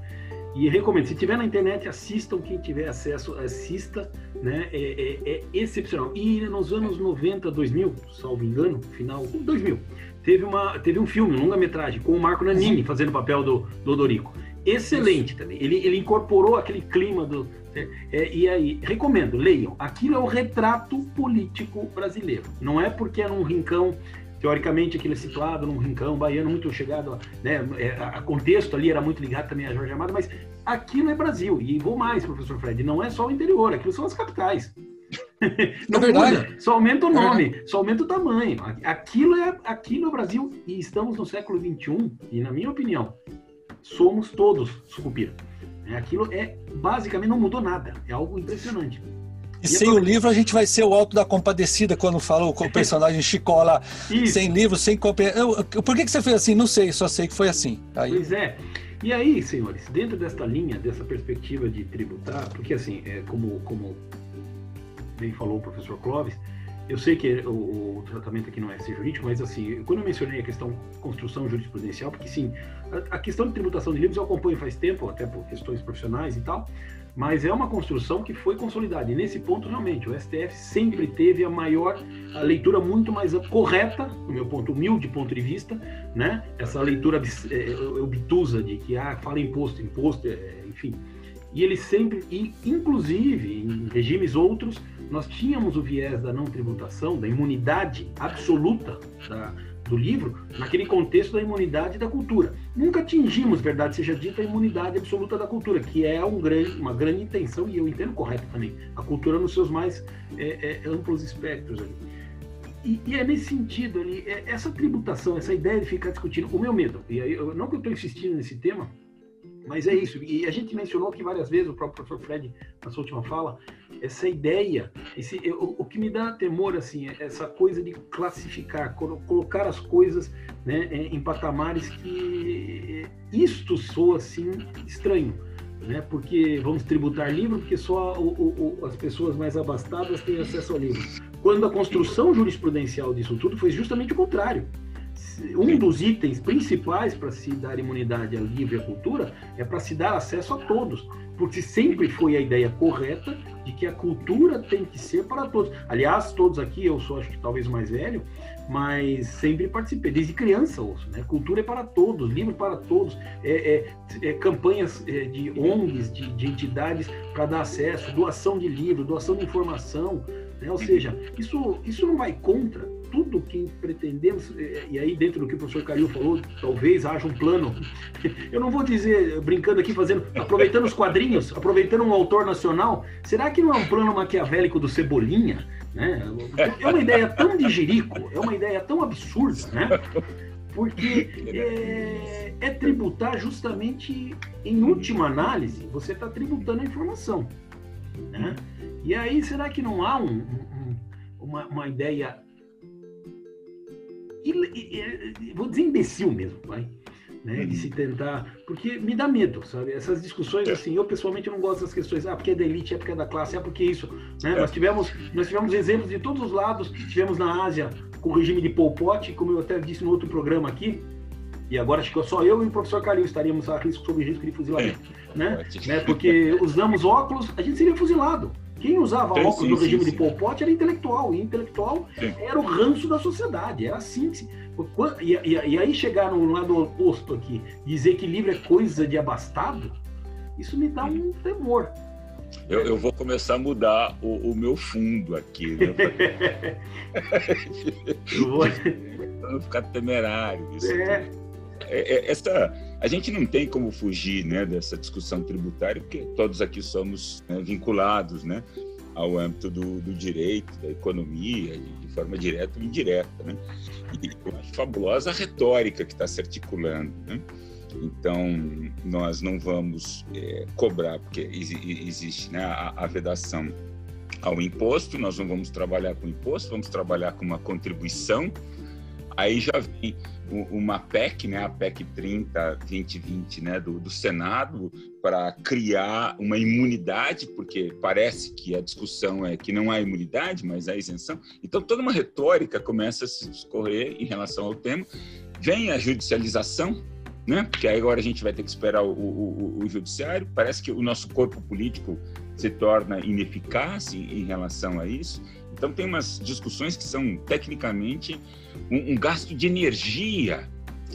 E recomendo, se tiver na internet, assistam, quem tiver acesso, assista, né? É, é, é excepcional. E nos anos 90, 2000, salvo engano, final 2000, teve, uma, teve um filme, um longa-metragem, com o Marco Nanini fazendo o papel do, do Odorico. Excelente também. Ele, ele incorporou aquele clima do. É, é, e aí, recomendo, leiam. Aquilo é o retrato político brasileiro. Não é porque é num rincão teoricamente aquele é situado num rincão baiano muito chegado, né, é, a contexto ali era muito ligado também a Jorge Amado, mas aquilo é Brasil, e vou mais, professor Fred, não é só o interior, aquilo são as capitais. Não é muda, só aumenta o nome, é. só aumenta o tamanho. Aquilo é aquilo é Brasil e estamos no século 21 e na minha opinião somos todos sucupira. Aquilo é basicamente não mudou nada, é algo impressionante. E, e sem o livro a gente vai ser o Alto da Compadecida quando falou com o personagem Chicó lá. Isso. Sem livro, sem compreensão. Por que, que você fez assim? Não sei, só sei que foi assim. Aí... Pois é. E aí, senhores, dentro desta linha, dessa perspectiva de tributar, porque assim, é, como, como bem falou o professor Clóvis, eu sei que o, o, tratamento aqui não é ser jurídico, mas assim, quando eu mencionei a questão construção jurisprudencial, porque sim, a, a questão de tributação de livros eu acompanho faz tempo, até por questões profissionais e tal, mas é uma construção que foi consolidada. E nesse ponto, realmente, o STF sempre teve a maior, a leitura muito mais correta, do meu ponto humilde ponto de vista, né? Essa leitura é, obtusa de que, ah, fala imposto, imposto, é, enfim. E ele sempre, e inclusive em regimes outros, nós tínhamos o viés da não tributação, da imunidade absoluta da, do livro naquele contexto da imunidade da cultura. Nunca atingimos, verdade seja dita, a imunidade absoluta da cultura, que é um grande, uma grande intenção, e eu entendo correto também, a cultura nos seus mais é, é, amplos espectros. Ali. E, e, é nesse sentido ali, é, essa tributação, essa ideia de ficar discutindo, o meu medo, e aí, eu, não que eu estou insistindo nesse tema, mas é isso, e a gente mencionou aqui várias vezes, o próprio professor Fred, na sua última fala, essa ideia, esse, o, o, que me dá temor, assim, é essa coisa de classificar, colocar as coisas né, em patamares que isto soa, assim, estranho. Né? Porque vamos tributar livro, porque só o, o, as pessoas mais abastadas têm acesso ao livro. Quando a construção jurisprudencial disso tudo foi justamente o contrário um dos itens principais para se dar imunidade ao livro e à cultura é para se dar acesso a todos, porque sempre foi a ideia correta de que a cultura tem que ser para todos. Aliás, todos aqui, eu sou acho que talvez mais velho, mas sempre participei, desde criança ouço, né? Cultura é para todos, livro para todos, é, é, é campanhas é, de ONGs, de, de entidades para dar acesso, doação de livro, doação de informação, Né? Ou seja, isso, isso não vai contra tudo que pretendemos, e aí dentro do que o professor Calil falou, talvez haja um plano, eu não vou dizer, brincando aqui, fazendo, aproveitando os quadrinhos, aproveitando um autor nacional, será que não é um plano maquiavélico do Cebolinha? Né? É uma ideia tão de jirico, é uma ideia tão absurda, né? porque é, é, tributar justamente, em última análise, você está tributando a informação. Né? E aí, será que não há um, um, uma, uma, ideia, vou dizer imbecil mesmo, vai? Né, de se tentar, porque me dá medo, sabe? Essas discussões, assim, eu pessoalmente não gosto das questões, ah, porque é da elite, é porque é da classe, é porque isso, né? É. Nós tivemos, nós tivemos exemplos de todos os lados, tivemos na Ásia com o regime de Pol Pot, como eu até disse no outro programa aqui, e agora acho que só eu e o professor Calil estaríamos a risco sobre risco de fuzilamento, é. né? né? Porque usamos óculos, a gente seria fuzilado. Quem usava sim, óculos sim, no regime sim, de Pol Pot era intelectual, e intelectual era o ranço da sociedade, era assim. E, e, e, aí chegar no lado oposto aqui, dizer que livro é coisa de abastado, isso me dá um temor. Eu, eu vou começar a mudar o, o meu fundo aqui, né? eu vou... Não ficar temerário. Isso é. É, é. Essa, a gente não tem como fugir né, dessa discussão tributária, porque todos aqui somos né, vinculados né, ao âmbito do, do, direito, da economia, de forma direta ou indireta. Né? E eu acho fabulosa a retórica que está se articulando. Né? Então, nós não vamos é, cobrar, porque existe né, a, a vedação ao imposto, nós não vamos trabalhar com imposto, vamos trabalhar com uma contribuição. Aí já vem uma PEC, né, a PEC 30 2020, né, do, do Senado, para criar uma imunidade, porque parece que a discussão é que não há imunidade, mas há isenção. Então toda uma retórica começa a se discorrer em relação ao tema. Vem a judicialização, né? Porque agora a gente vai ter que esperar o, o, o, judiciário. Parece que o nosso corpo político se torna ineficaz em, relação a isso. Então tem umas discussões que são tecnicamente um, um gasto de energia,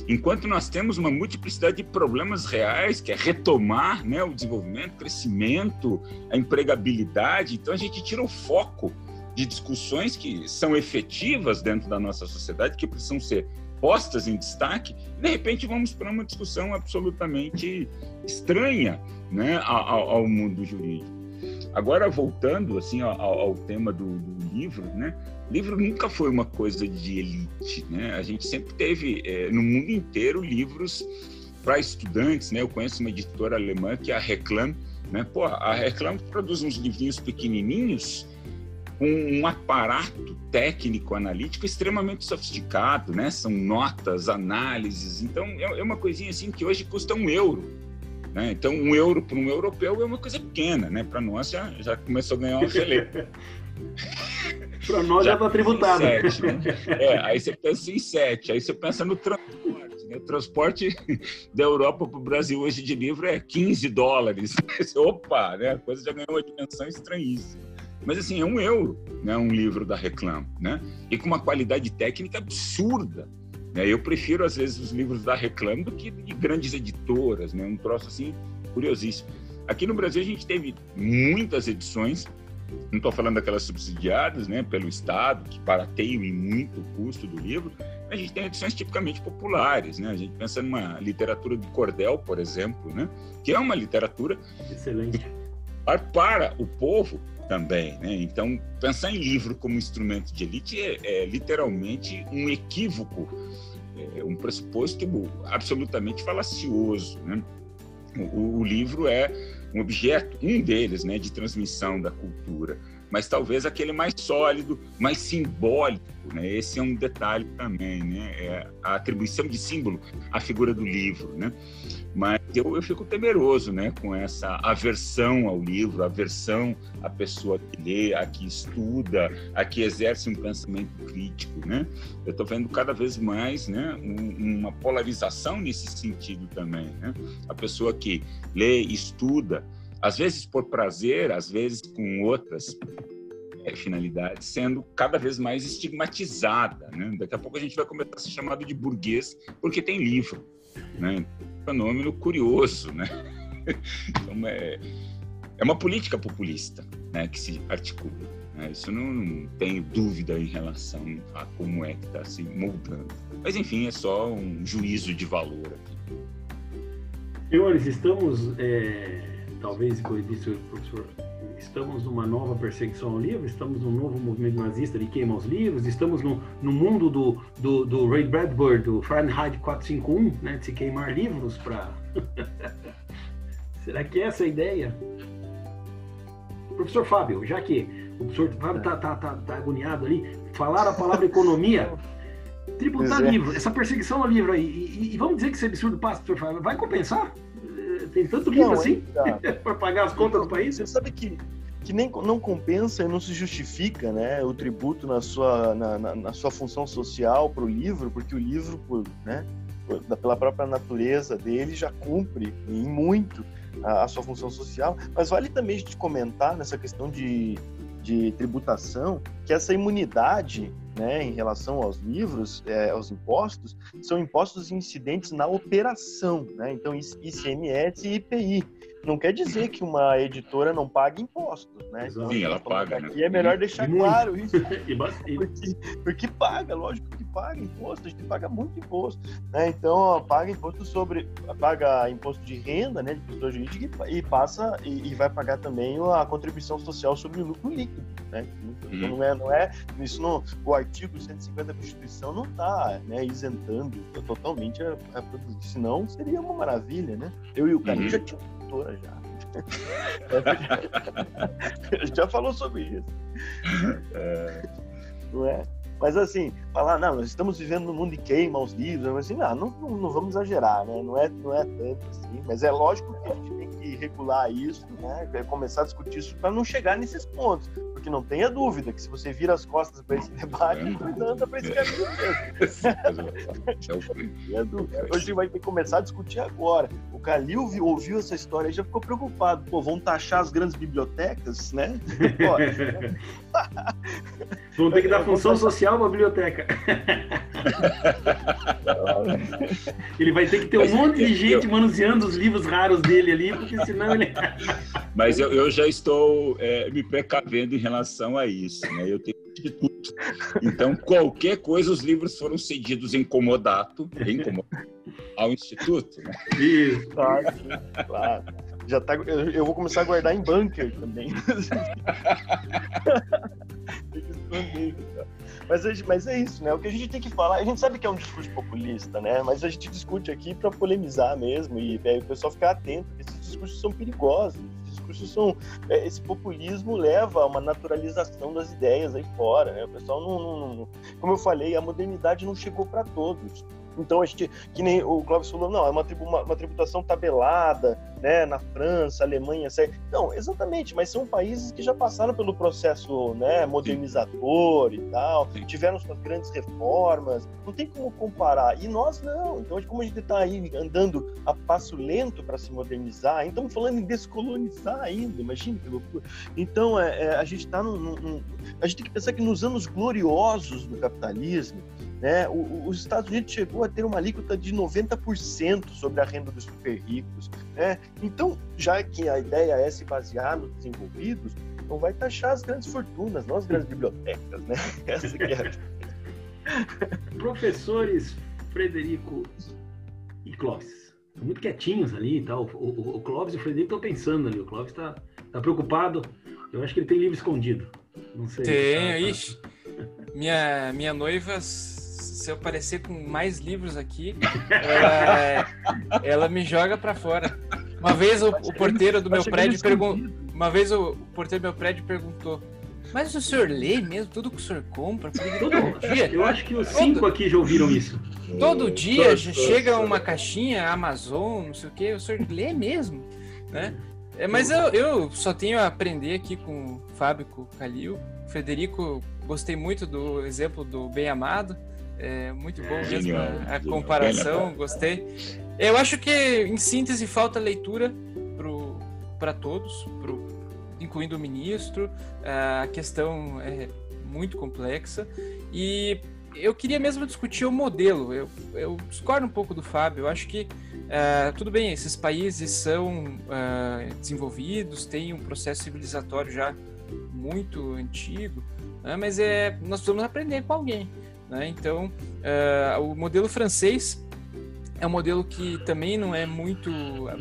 enquanto nós temos uma multiplicidade de problemas reais, que é retomar né, o desenvolvimento, crescimento, a empregabilidade. Então a gente tira o foco de discussões que são efetivas dentro da nossa sociedade, que precisam ser postas em destaque, e de repente vamos para uma discussão absolutamente estranha né, ao, ao mundo jurídico. Agora, voltando assim ao, ao tema do, do, livro, né? Livro nunca foi uma coisa de elite, né? A gente sempre teve é, no mundo inteiro livros para estudantes, né? Eu conheço uma editora alemã que é a Reclam, né? Pô, a Reclam produz uns livrinhos pequenininhos com um aparato técnico analítico extremamente sofisticado, né? São notas, análises. Então é, é uma coisinha assim que hoje custa um euro. Né? Então um euro para um europeu é uma coisa pequena, né? Para nós já, já começou a ganhar uma celeira. para nós já está tributado. Sete, né? é, aí você pensa em sete, aí você pensa no transporte. Né? O transporte da Europa para o Brasil hoje de livro é 15 dólares. Opa, né? a coisa já ganhou uma dimensão estranhíssima. Mas assim, é um euro, né, um livro da Reclam, né? E com uma qualidade técnica absurda. Né? Eu prefiro às vezes os livros da Reclam do que de grandes editoras, né? Um troço assim curiosíssimo. Aqui no Brasil a gente teve muitas edições, não estou falando daquelas subsidiadas, né, pelo Estado, que barateiam em muito o custo do livro, a gente tem edições tipicamente populares, né? A gente pensa numa literatura de cordel, por exemplo, né? Que é uma literatura excelente para, para o povo também. Né? Então, pensar em livro como instrumento de elite é, é literalmente um equívoco, é um pressuposto absolutamente falacioso. Né? O, o, livro é um objeto, um deles, né, de transmissão da cultura, mas talvez aquele mais sólido, mais simbólico. Né? Esse é um detalhe também, né? é a atribuição de símbolo à figura do livro. Né? Mas eu, eu fico temeroso né, com essa aversão ao livro, aversão à pessoa que lê, a que estuda, a que exerce um pensamento crítico. Né? Eu estou vendo cada vez mais né, um, uma polarização nesse sentido também. Né? A pessoa que lê, estuda, às vezes por prazer, às vezes com outras é, finalidades, sendo cada vez mais estigmatizada. Né? Daqui a pouco a gente vai começar a ser chamado de burguês porque tem livro. Né? fenômeno curioso, né? Então, é, é uma política populista né, que se articula. Né? Isso não, não tenho dúvida em relação a como é que está se moldando. Mas, enfim, é só um juízo de valor aqui. Senhores, estamos, é, talvez, como disse o professor, estamos numa nova perseguição ao livro, estamos num novo movimento nazista de queima os livros, estamos no, no mundo do, do, do Ray Bradbury, do Fahrenheit 451, né, de se queimar livros para... Será que é essa a ideia? Professor Fábio, já que o professor Fábio está tá, tá, tá agoniado ali, falar a palavra economia, tributar é. livro, essa perseguição ao livro aí, e, e, vamos dizer que esse absurdo passa, professor Fábio, vai compensar? Tem tanto livro não, assim para pagar as contas do país? Você sabe que que nem não compensa e não se justifica né, o tributo na sua, na, na, na sua função social para o livro, porque o livro, por, né, pela própria natureza dele, já cumpre em muito a, a, sua função social. Mas vale também a gente comentar nessa questão de, de tributação que essa imunidade né, em relação aos livros, é, aos impostos, são impostos incidentes na operação, né? Então, ICMS e IPI não quer dizer que uma editora não pague impostos, né? Então, Sim, ela paga, né? E é melhor deixar claro isso. porque, porque paga, lógico que paga imposto, a gente paga muito imposto, né? Então, paga imposto sobre, paga imposto de renda, né, de pessoa jurídica e passa e, e vai pagar também a contribuição social sobre o lucro líquido, né? Então, uhum. não é, não é, isso não, o artigo 150 da Constituição não está né, isentando totalmente a, a produzir, senão seria uma maravilha, né? Eu e o Carlinhos uhum. já tínhamos já. já falou sobre isso. É, não é? Mas assim, falar, não, nós estamos vivendo no mundo de queima os livros, mas assim, não, não, não, vamos exagerar, né? Não é, não é tanto assim, mas é lógico que a gente tem que regular isso, né? Começar a discutir isso para não chegar nesses pontos. Porque não tenha dúvida que se você vira as costas para esse debate, é. anda para esse caminho mesmo. Hoje a gente vai ter que começar a discutir agora. O Calil ouviu essa história e já ficou preocupado. Pô, vão taxar as grandes bibliotecas, né? Vão ter que dar função social na biblioteca. ele vai ter que ter um monte de gente manuseando os livros raros dele ali, porque senão ele. Mas eu, eu já estou é, me precavendo em relação a isso. Né? Eu tenho instituto. Então, qualquer coisa, os livros foram cedidos em comodato, em comodato ao instituto. Né? Isso, claro, claro. Já tá, eu, eu vou começar a guardar em bunker também. Mas, mas é isso, né? O que a gente tem que falar, a gente sabe que é um discurso populista, né? Mas a gente discute aqui para polemizar mesmo e é, o pessoal ficar atento, esses discursos são perigosos. Esses discursos são. É, esse populismo leva a uma naturalização das ideias aí fora, né? O pessoal não, não, não como eu falei, a modernidade não chegou para todos. Então a gente, que nem o Clóvis falou, não, é uma, uma, uma, tributação tabelada, né, na França, Alemanha, certo? Não, exatamente, mas são países que já passaram pelo processo, né, modernizador Sim. e tal, Sim. tiveram suas grandes reformas, não tem como comparar. E nós não. Então, como a gente está aí andando a passo lento para se modernizar, então estamos falando em descolonizar ainda, imagina que loucura. Então, é, é a gente está num, num, a gente tem que pensar que nos anos gloriosos do capitalismo, né? O, os Estados Unidos chegou a ter uma alíquota de 90% sobre a renda dos super ricos. Né? Então, já que a ideia é se basear nos desenvolvidos, não vai taxar as grandes fortunas, não as grandes bibliotecas. Né? Essa que é a... Professores Frederico e Clóvis. Muito quietinhos ali e tal. O, o, o Clóvis e o Frederico estão pensando ali. O Clóvis está tá preocupado. Eu acho que ele tem livro escondido. Não sei. Tem, tá, tá... ixi. Minha, minha noiva se eu aparecer com mais livros aqui, ela, ela me joga para fora. Uma vez o, o porteiro do meu prédio perguntou. Uma vez o porteiro do meu prédio perguntou: Mas o senhor lê mesmo tudo que o senhor compra? Todo dia? Eu acho que os cinco todo, aqui já ouviram isso. Todo dia chega uma caixinha Amazon, não sei o que, o senhor lê mesmo, né? É, mas eu, eu só tenho a aprender aqui com o Fábio, com o Calil. Frederico, gostei muito do exemplo do Bem Amado. É muito bom é, mesmo genial, a, a comparação, gostei. Eu acho que, em síntese, falta leitura para todos, pro, incluindo o ministro. A questão é muito complexa. E eu queria mesmo discutir o modelo. Eu, eu discordo um pouco do Fábio. Eu acho que, uh, tudo bem, esses países são uh, desenvolvidos, têm um processo civilizatório já muito antigo, né? mas é, nós precisamos aprender com alguém. Né? Então, uh, o modelo francês é um modelo que também não é muito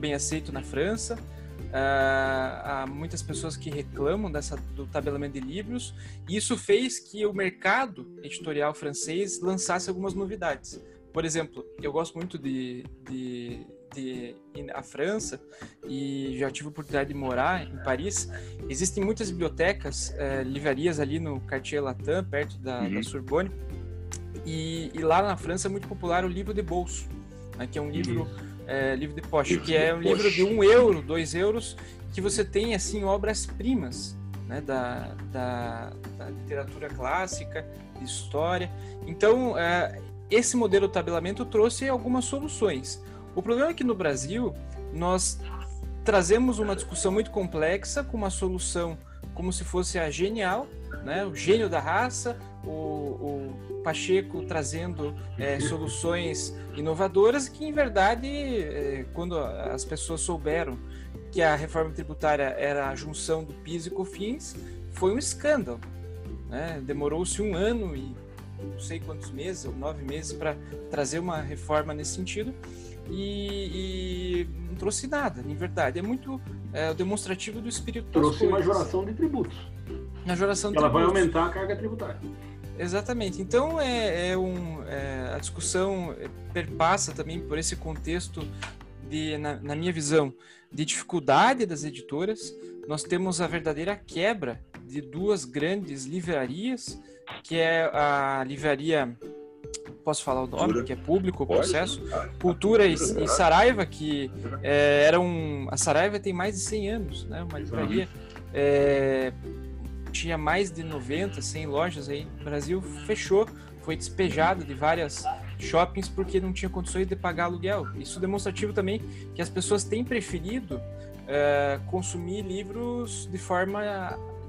bem aceito na França. Uh, há muitas pessoas que reclamam dessa, do tabelamento de livros, e isso fez que o mercado editorial francês lançasse algumas novidades. Por exemplo, eu gosto muito de, de, de ir à França e já tive a oportunidade de morar em Paris. Existem muitas bibliotecas, uh, livrarias ali no Quartier Latin, perto da, uhum. da Sorbonne, e, e, lá na França é muito popular o livro de bolso, né, que é um livro. Uhum é, livro de poche, livro que é um livro de um euro, dois euros, que você tem assim obras-primas né, da, da, da, literatura clássica, de história. Então, é, esse modelo de tabelamento trouxe algumas soluções. O problema é que no Brasil nós trazemos uma discussão muito complexa com uma solução como se fosse a genial, né, o gênio da raça, o, o Pacheco trazendo é, soluções inovadoras que, em verdade, é, quando as pessoas souberam que a reforma tributária era a junção do PIS e COFINS, foi um escândalo. Né? Demorou-se um ano e não sei quantos meses, ou nove meses, para trazer uma reforma nesse sentido e, e, não trouxe nada, em verdade. É muito é, demonstrativo do espírito Trouxe uma majoração de tributos. Majoração de Ela tributos. vai aumentar a carga tributária. Exatamente. Então é, é um é, a discussão perpassa também por esse contexto de, na, na, minha visão, de dificuldade das editoras. Nós temos a verdadeira quebra de duas grandes livrarias, que é a livraria posso falar o nome, Cultura. que é público o processo, Cultura e, e Saraiva, que é, era um, a Saraiva tem mais de 100 anos, né, uma livraria é, tinha mais de 90, 100 lojas aí no Brasil, fechou, foi despejada de várias shoppings porque não tinha condições de pagar aluguel. Isso é demonstrativo também que as pessoas têm preferido é, consumir livros de forma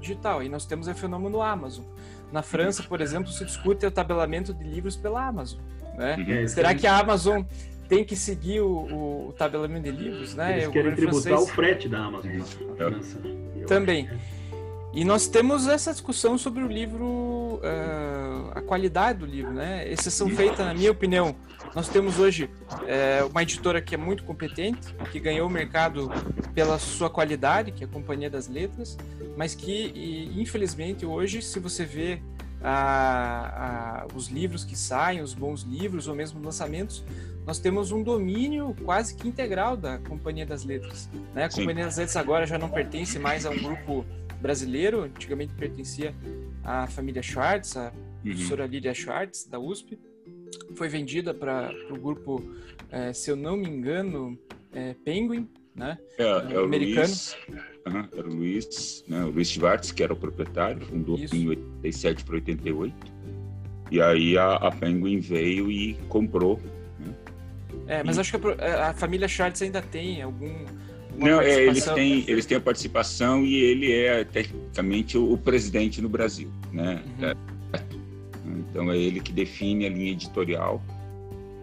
digital. E nós temos o fenômeno Amazon. Na França, por exemplo, se discute o tabelamento de livros pela Amazon. Né? Uhum. Será que a Amazon tem que seguir o, o, o tabelamento de livros? Né? Eles querem tributar o frete da Amazon na França. Também. E nós temos essa discussão sobre o livro, uh, a qualidade do livro, né? Exceção feita, na minha opinião, nós temos hoje uh, uma editora que é muito competente, que ganhou o mercado pela sua qualidade, que é a Companhia das Letras, mas que, e, infelizmente, hoje, se você vê a, a, os livros que saem, os bons livros ou mesmo lançamentos, nós temos um domínio quase que integral da Companhia das Letras. Né? A Companhia Sim. das Letras agora já não pertence mais a um grupo brasileiro, antigamente pertencia à família Schwartz, a uhum. professora Lilia Schwartz, da USP. Foi vendida para o grupo, é, se eu não me engano, é, Penguin, né? É, é o americano. Luiz, uhum, era o Luiz, né, o Luiz Schwartz, que era o proprietário, fundou Isso. em 87 para 88. E aí a, a Penguin veio e comprou. Né? É, mas e... acho que a, a família Schwartz ainda tem algum não, é, eles, têm, eles têm a participação e ele é tecnicamente o, o presidente no Brasil, né? Uhum. Então é ele que define a linha editorial,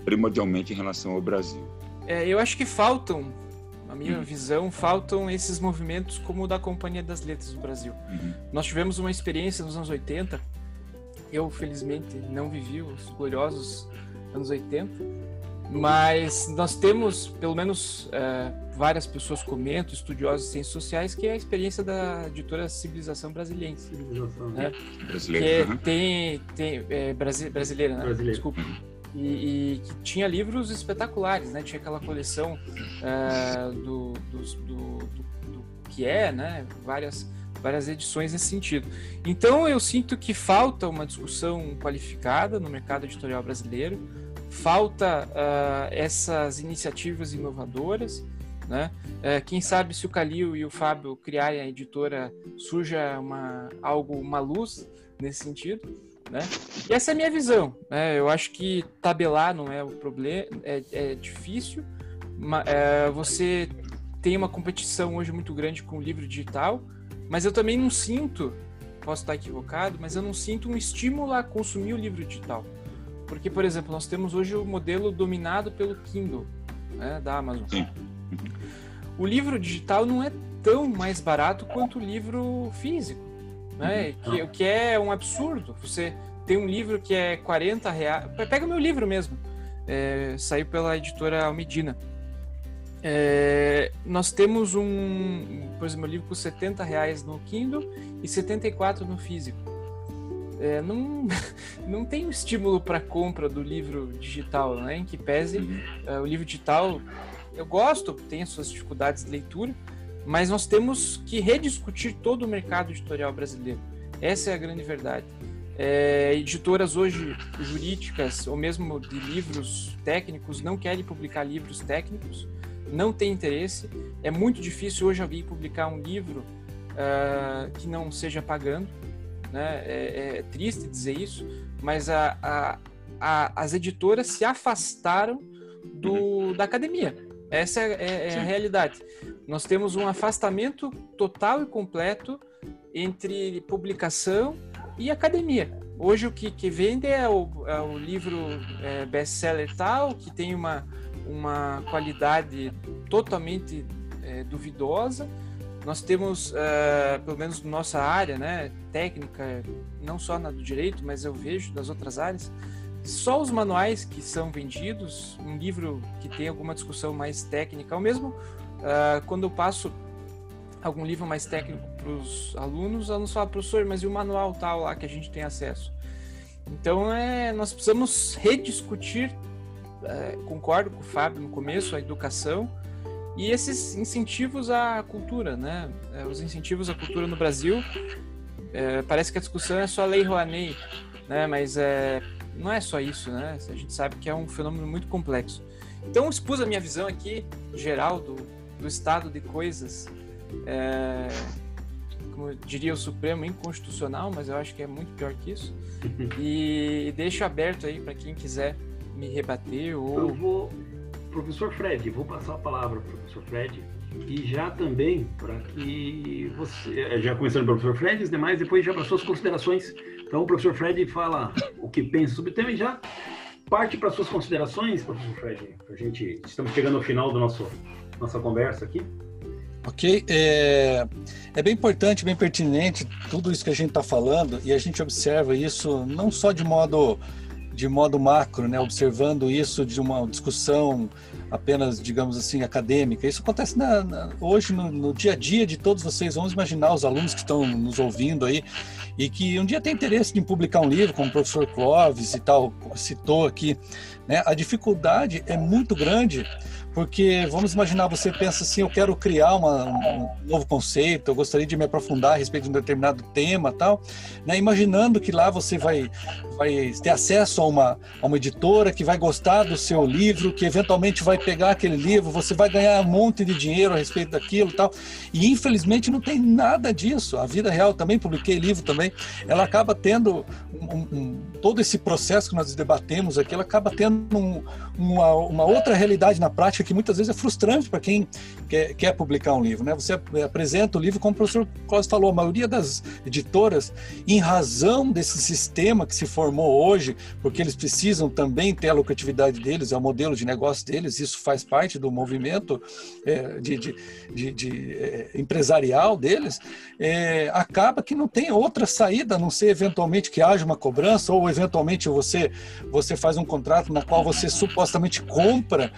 primordialmente em relação ao Brasil. É, eu acho que faltam, na minha uhum. visão, faltam esses movimentos como o da Companhia das Letras do Brasil. Uhum. Nós tivemos uma experiência nos anos 80, eu felizmente não vivi os gloriosos anos 80, mas nós temos, pelo menos é, várias pessoas comentam, estudiosos de ciências sociais, que é a experiência da editora Civilização Brasileira. Civilização. Né? Brasileira. Que uhum. tem, tem é, brasi brasileira, né? Brasileira. Desculpa. E, e, que tinha livros espetaculares, né? Tinha aquela coleção uh, do, do, do, do, que é, né? Várias, várias edições nesse sentido. Então eu sinto que falta uma discussão qualificada no mercado editorial brasileiro falta uh, essas iniciativas inovadoras, né? Uh, quem sabe se o Calil e o Fábio criarem a editora surja uma, algo, uma luz nesse sentido, né? E essa é a minha visão, né? Eu acho que tabelar não é o problema, é, é difícil, mas, é, você tem uma competição hoje muito grande com o livro digital, mas eu também não sinto, posso estar equivocado, mas eu não sinto um estímulo a consumir o livro digital. Porque, por exemplo, nós temos hoje o modelo dominado pelo Kindle, né, da Amazon. Sim. O livro digital não é tão mais barato quanto o livro físico. né? Uhum. Que, que é um absurdo. Você tem um livro que é 40 reais. Pega o meu livro mesmo. É, saiu pela editora Almedina. É, nós temos um, por exemplo, um livro com 70 reais no Kindle e 74 no físico. É, não, não tem um estímulo para compra do livro digital, né? Em que pese uhum. uh, o livro digital, eu gosto, tem as suas dificuldades de leitura, mas nós temos que rediscutir todo o mercado editorial brasileiro. Essa é a grande verdade. É, editoras hoje jurídicas ou mesmo de livros técnicos não querem publicar livros técnicos, não tem interesse. É muito difícil hoje alguém publicar um livro uh, que não seja pagando. Né? É, é triste dizer isso, mas a, a, a, as editoras se afastaram do, da academia. Essa é, é, é a realidade. Nós temos um afastamento total e completo entre publicação e academia. Hoje o que, que vende é o, é o livro é, best-seller tal, que tem uma, uma qualidade totalmente é, duvidosa. Nós temos, uh, pelo menos na nossa área, né, técnica, não só na do direito, mas eu vejo das outras áreas, só os manuais que são vendidos, um livro que tem alguma discussão mais técnica, ou mesmo uh, quando eu passo algum livro mais técnico para os alunos, os alunos falam, professor, mas e o manual tal lá que a gente tem acesso? Então, é, nós precisamos rediscutir, é, concordo com o Fábio no começo, a educação e esses incentivos à cultura, né? É, os incentivos à cultura no Brasil, é, parece que a discussão é só a Lei Rouanet, né? Mas é, não é só isso, né? A gente sabe que é um fenômeno muito complexo. Então, expus a minha visão aqui, geral, do, do estado de coisas, é, como diria o Supremo, inconstitucional, mas eu acho que é muito pior que isso. E deixo aberto aí para quem quiser me rebater ou. Eu vou, professor Fred, vou passar a palavra para o professor Fred. E já também para que você, já começando pelo professor Fred, os demais, depois já para suas considerações então, o professor Fred fala o que pensa sobre o tema e já parte para suas considerações, professor Fred. A gente estamos chegando ao final da nossa conversa aqui. Ok, é, é bem importante, bem pertinente tudo isso que a gente está falando e a gente observa isso não só de modo de modo macro, né, observando isso de uma discussão apenas, digamos assim, acadêmica. Isso acontece na, na, hoje no, no, dia a dia de todos vocês. Vamos imaginar os alunos que estão nos ouvindo aí e que um dia tem interesse em publicar um livro, como o professor Clóvis e tal citou aqui. Né? A dificuldade é muito grande porque vamos imaginar, você pensa assim, eu quero criar uma, um novo conceito, eu gostaria de me aprofundar a respeito de um determinado tema tal, né? imaginando que lá você vai, vai ter acesso a uma, a uma editora que vai gostar do seu livro, que eventualmente vai pegar aquele livro, você vai ganhar um monte de dinheiro a respeito daquilo tal, e infelizmente não tem nada disso, a vida real também, publiquei livro também, ela acaba tendo um, um, todo esse processo que nós debatemos aqui, ela acaba tendo uma, uma outra realidade na prática que muitas vezes é frustrante para quem quer, quer, publicar um livro. Né? Você apresenta o livro, como o professor Clóvis falou, a maioria das editoras, em razão desse sistema que se formou hoje, porque eles precisam também ter a lucratividade deles, é o modelo de negócio deles, isso faz parte do movimento é, de, de, de, de é, empresarial deles, é, acaba que não tem outra saída, a não ser eventualmente que haja uma cobrança, ou eventualmente você, você faz um contrato na qual você supostamente compra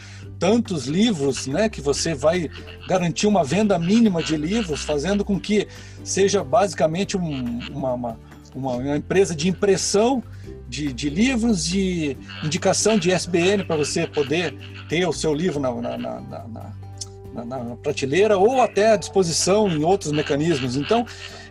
tantos livros, né, que você vai garantir uma venda mínima de livros, fazendo com que seja basicamente um, uma, uma, uma, empresa de impressão de, de, livros, de indicação de SBN para você poder ter o seu livro na, na, na, na, na prateleira ou até à disposição em outros mecanismos. Então,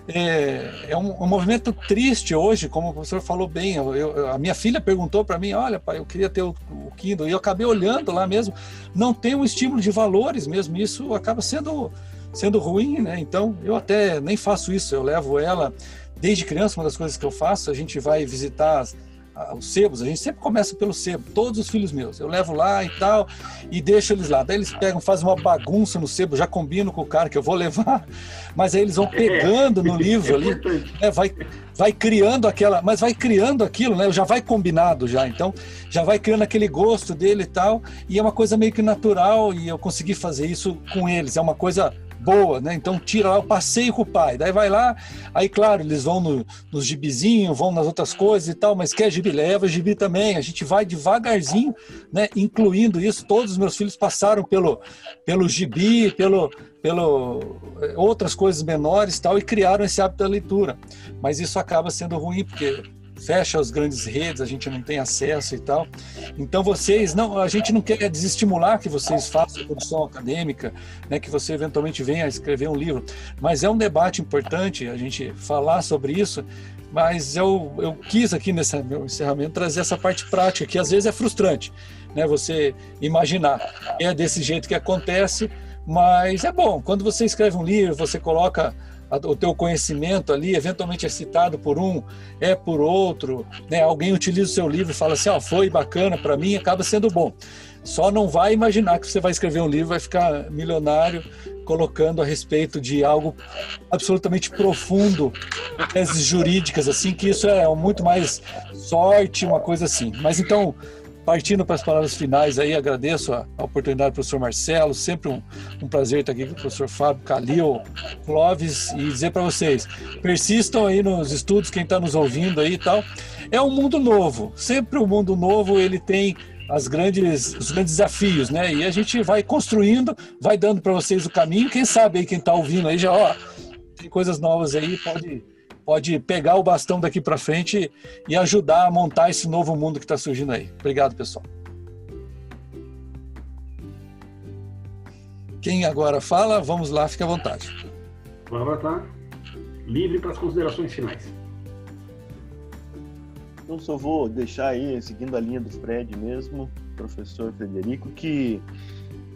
é, é um, um, movimento triste hoje, como o professor falou bem. Eu, eu, a minha filha perguntou para mim: Olha, pai, eu queria ter o, o, Kindle. E eu acabei olhando lá mesmo. Não tem um estímulo de valores mesmo. Isso acaba sendo, sendo ruim, né? Então, eu até nem faço isso. Eu levo ela desde criança. Uma das coisas que eu faço, a gente vai visitar. As, os sebos, a gente sempre começa pelo sebo, todos os filhos meus. Eu levo lá e tal, e deixo eles lá. Daí eles pegam, fazem uma bagunça no sebo, já combino com o cara que eu vou levar, mas aí eles vão pegando no livro ali, né, vai, vai criando aquela, mas vai criando aquilo, né? Já vai combinado já, então já vai criando aquele gosto dele e tal, e é uma coisa meio que natural, e eu consegui fazer isso com eles. É uma coisa boa, né? Então tira lá o passeio com o pai. Daí vai lá, aí claro, eles vão no, nos gibizinhos, vão nas outras coisas e tal, mas quer gibi, leva gibi também. A gente vai devagarzinho, né? Incluindo isso. Todos os meus filhos passaram pelo, pelo gibi, pelo, pelo eh, outras coisas menores tal, e criaram esse hábito da leitura. Mas isso acaba sendo ruim, porque fecha as grandes redes, a gente não tem acesso e tal. Então vocês não, a gente não quer desestimular que vocês façam produção acadêmica, né, que você eventualmente venha a escrever um livro, mas é um debate importante a gente falar sobre isso. Mas eu, eu quis aqui nesse meu encerramento trazer essa parte prática, que às vezes é frustrante, né? Você imaginar é desse jeito que acontece, mas é bom. Quando você escreve um livro, você coloca o teu conhecimento ali, eventualmente é citado por um, é por outro, né? Alguém utiliza o seu livro e fala assim, ó, oh, foi bacana para mim, acaba sendo bom. Só não vai imaginar que você vai escrever um livro, vai ficar milionário colocando a respeito de algo absolutamente profundo, teses jurídicas assim, que isso é muito mais sorte, uma coisa assim. Mas então, partindo para as palavras finais aí, agradeço a, a oportunidade do professor Marcelo, sempre um, um, prazer estar aqui com o professor Fábio, Calil, Clóvis, e dizer para vocês, persistam aí nos estudos, quem está nos ouvindo aí e tal. É um mundo novo, sempre um mundo novo, ele tem as grandes, os grandes desafios, né? E a gente vai construindo, vai dando para vocês o caminho, quem sabe aí quem está ouvindo aí já, ó, tem coisas novas aí, pode pode pegar o bastão daqui para frente e ajudar a montar esse novo mundo que está surgindo aí. Obrigado, pessoal. Quem agora fala, vamos lá, fique à vontade. Agora tá livre para as considerações finais. Então só vou deixar aí, seguindo a linha do Fred mesmo, professor Frederico, que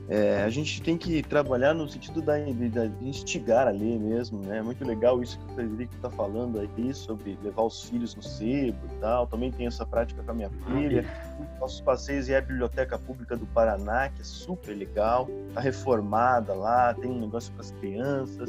é, a gente tem que trabalhar no sentido da, de, instigar a ler mesmo, né? Muito legal isso que o Frederico está falando aí sobre levar os filhos no sebo e tal. Também tem essa prática com a minha filha. Nossos passeios é a Biblioteca Pública do Paraná, que é super legal. Está reformada lá, tem um negócio para as crianças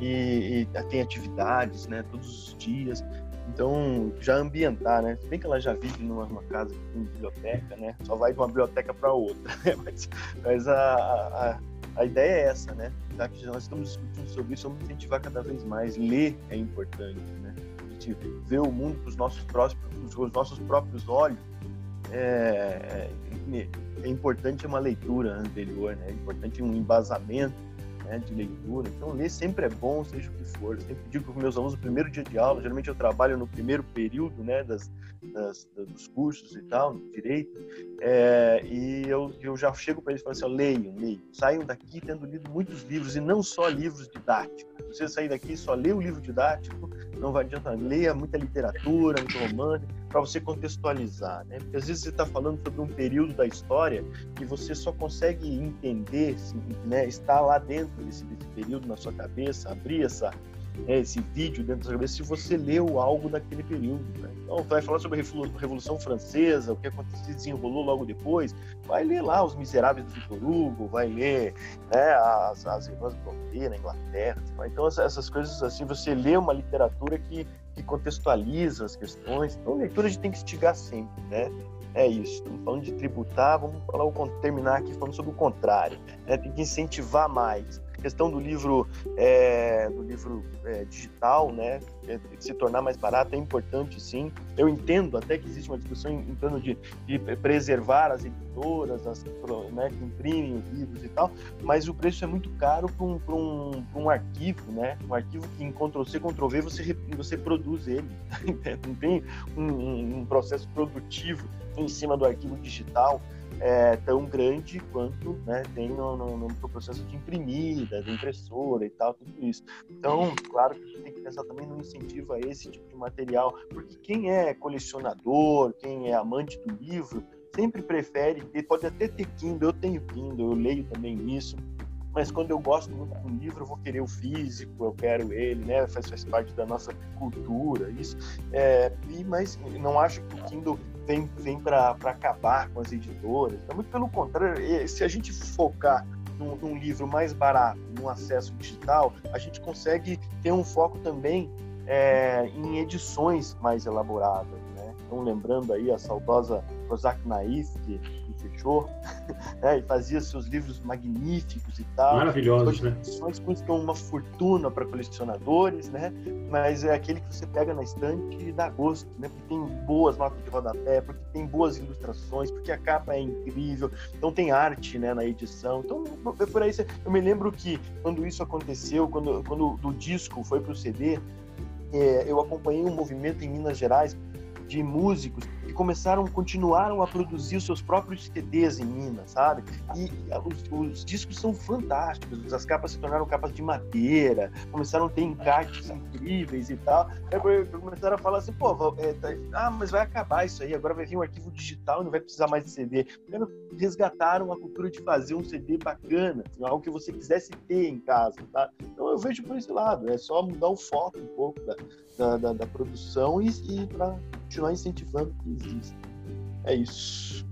e, e tem atividades, né? Todos os dias. Então, já ambientar, né? Se bem que ela já vive numa, casa tem biblioteca, né? Só vai de uma biblioteca para outra. Né? mas, mas a, a, a, ideia é essa, né? Já que nós estamos discutindo sobre isso, vamos incentivar cada vez mais. Ler é importante, né? A gente ver o mundo com os nossos, próprios, com os nossos próprios olhos é, é, é importante uma leitura anterior, né? É importante um embasamento né, de leitura. Então, ler sempre é bom, seja o que for. Eu sempre digo para meus alunos no primeiro dia de aula, geralmente eu trabalho no primeiro período né, das, das dos cursos e tal, no direito, é, e eu, eu já chego para eles e falo assim: ó, leiam, leiam. Saiam daqui tendo lido muitos livros, e não só livros didáticos. Se você sair daqui e só ler o livro didático, não vai adiantar. Leia muita literatura, muito romance, para você contextualizar, né? Porque às vezes você está falando sobre um período da história e você só consegue entender, né, estar lá dentro desse, desse período na sua cabeça, abrir essa né, esse vídeo dentro da sua cabeça se você leu algo daquele período. Né? Então, vai falar sobre a Revolução Francesa, o que aconteceu, desenrolou logo depois, vai ler lá Os Miseráveis do Victor Hugo, vai ler né, as, as Irmãs Brontë na Inglaterra. Então, essas coisas assim, você lê uma literatura que, que contextualiza as questões. Então, leitura a gente tem que instigar sempre, né? É isso. Estamos falando de tributar, vamos falar, terminar aqui falando sobre o contrário. Né? Tem que incentivar mais questão do livro, é, do livro é, digital, né, é, se tornar mais barato é importante, sim. Eu entendo até que existe uma discussão em, em torno de, de, preservar as editoras, as né, que imprimem os livros e tal, mas o preço é muito caro para um, um, um arquivo, né, um arquivo que em Ctrl-C, Ctrl-V você, você produz ele, não tem um, um processo produtivo em cima do arquivo digital é, tão grande quanto né, tem no, no, no, processo de imprimir, da impressora e tal, tudo isso. Então, claro que a gente tem que pensar também no incentivo a esse tipo de material, porque quem é colecionador, quem é amante do livro, sempre prefere, pode até ter Kindle, eu tenho Kindle, eu leio também isso, mas quando eu gosto muito do livro, eu vou querer o físico, eu quero ele, né? Faz, faz parte da nossa cultura, isso. É, e, mas não acho que o Kindle vem, vem para acabar com as editoras. Então, muito pelo contrário, se a gente focar num, num, livro mais barato, no acesso digital, a gente consegue ter um foco também é, em edições mais elaboradas? Estão lembrando aí a saudosa Kozak Naif, que, que fechou, né? e fazia seus livros magníficos e tal. Maravilhosos, né? Edições custam uma fortuna para colecionadores, né? Mas é aquele que você pega na estante e dá gosto, né? Porque tem boas notas de rodapé, porque tem boas ilustrações, porque a capa é incrível, então tem arte, né, na edição. Então, por aí, eu me lembro que quando isso aconteceu, quando, quando do disco foi para o CD, é, eu acompanhei um movimento em Minas Gerais de músicos que começaram, continuaram a produzir os seus próprios CDs em Minas, sabe? E os, os, discos são fantásticos, as capas se tornaram capas de madeira, começaram a ter encartes incríveis e tal. Aí começaram a falar assim, pô, é, tá, ah, mas vai acabar isso aí, agora vai vir um arquivo digital e não vai precisar mais de CD. Resgataram a cultura de fazer um CD bacana, assim, algo que você quisesse ter em casa, tá? Então eu vejo por esse lado, é só mudar o foco um pouco da, da, da, da produção e, e para continuar incentivando que exista. É isso.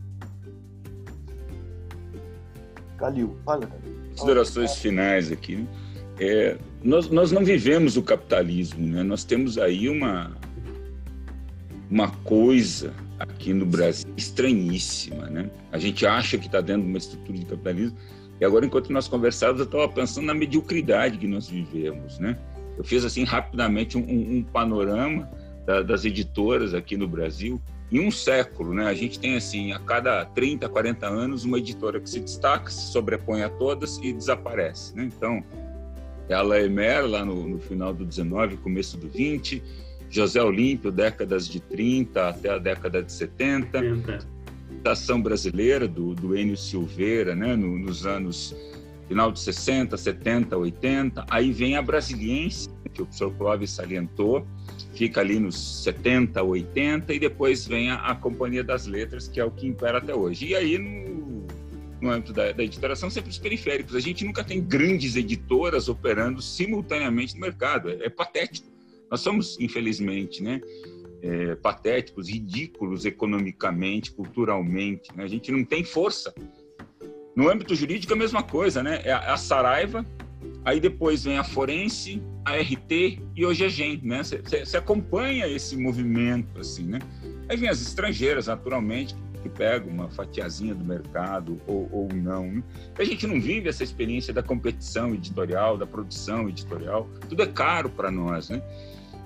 Calil, fala, Calil. Considerações finais aqui. É, nós, nós não vivemos o capitalismo, né? Nós temos aí uma uma coisa aqui no Brasil estranhíssima, né? A gente acha que está dentro de uma estrutura de capitalismo e agora, enquanto nós conversávamos, eu estava pensando na mediocridade que nós vivemos, né? Eu fiz assim rapidamente um, um panorama da, das editoras aqui no Brasil em um século, né? A gente tem assim, a cada 30, 40 anos, uma editora que se destaca, se sobrepõe a todas e desaparece, né? Então, ela Emer lá no, no final do 19, começo do 20, José Olímpio, décadas de 30 até a década de 70, 70. Estação Brasileira do, do Enio Silveira, né? No, nos anos final de 60, 70, 80. Aí vem a Brasiliense, que o professor Clóvis salientou, fica ali nos 70, 80, e depois vem a, a, Companhia das Letras, que é o que impera até hoje. E aí, no, no âmbito da, da sempre os periféricos. A gente nunca tem grandes editoras operando simultaneamente no mercado. É, é patético. Nós somos, infelizmente, né? É, patéticos, ridículos economicamente, culturalmente. Né? A gente não tem força no âmbito jurídico, é a mesma coisa, né? É a Saraiva, aí depois vem a Forense, a RT e o GEGEM, né? Você acompanha esse movimento, assim, né? Aí vem as estrangeiras, naturalmente, que pegam uma fatiazinha do mercado ou, ou não. Né? A gente não vive essa experiência da competição editorial, da produção editorial. Tudo é caro para nós, né?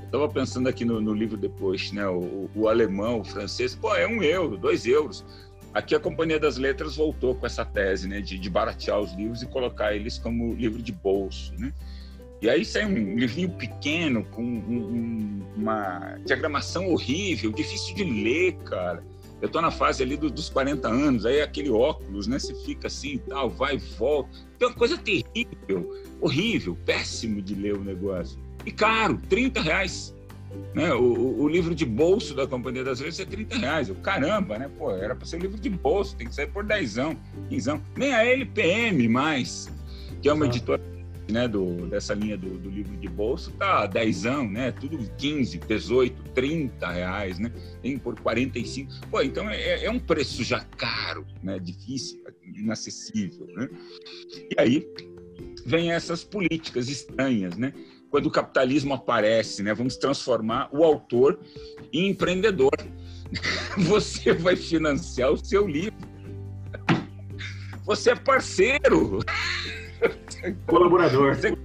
Estava pensando aqui no, no, livro depois, né? O, o, alemão, o francês, pô, é um euro, dois euros. Aqui a Companhia das Letras voltou com essa tese, né, de, de baratear os livros e colocar eles como livro de bolso, né? E aí sai um livrinho pequeno com um, uma diagramação horrível, difícil de ler, cara. Eu tô na fase ali do, dos 40 anos, aí aquele óculos, né? Você fica assim e tal, vai e volta. Tem uma coisa terrível, horrível, péssimo de ler o negócio. E caro, 30 reais. Né? O, o, livro de bolso da Companhia das Letras é 30 reais. Eu, caramba, né? Pô, era para ser um livro de bolso, tem que sair por 10, 15. Nem a LPM mais, que é uma ah. editora né, do, dessa linha do, do, livro de bolso, tá 10, né? Tudo 15, 18, 30 reais, né? Tem por 45. Pô, então é, é um preço já caro, né? Difícil, inacessível, né? E aí vem essas políticas estranhas, né? Quando o capitalismo aparece, né? Vamos transformar o autor em empreendedor. Você vai financiar o seu livro. Você é parceiro. Colaborador. Você,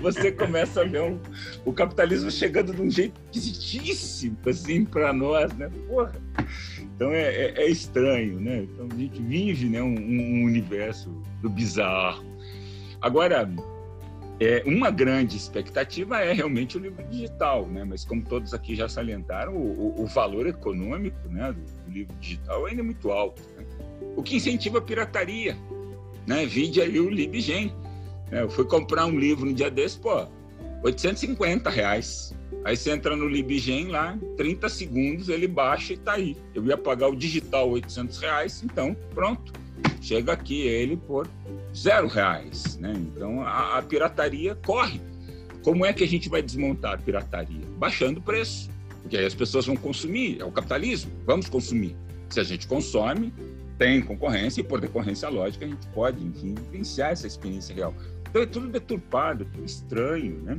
você começa a ver um, o capitalismo chegando de um jeito esquisitíssimo, assim, para nós, né? Porra. Então é, é, é, estranho, né? Então a gente vive né, um, um universo do bizarro. Agora, é, uma grande expectativa é realmente o livro digital, né? mas como todos aqui já salientaram, o, o valor econômico né, do, livro digital ainda é muito alto. Né? O que incentiva a pirataria. Né? Vide aí o LibGen. Né? Eu fui comprar um livro no dia desse, pô, 850 reais. Aí você entra no LibGen lá, 30 segundos ele baixa e tá aí. Eu ia pagar o digital 800 reais, então pronto chega aqui ele por zero reais. Né? Então a, a pirataria corre. Como é que a gente vai desmontar a pirataria? Baixando o preço. Porque aí as pessoas vão consumir, é o capitalismo, vamos consumir. Se a gente consome, tem concorrência e por decorrência lógica a gente pode, enfim, vivenciar essa experiência real. Então é tudo deturpado, tudo estranho, né?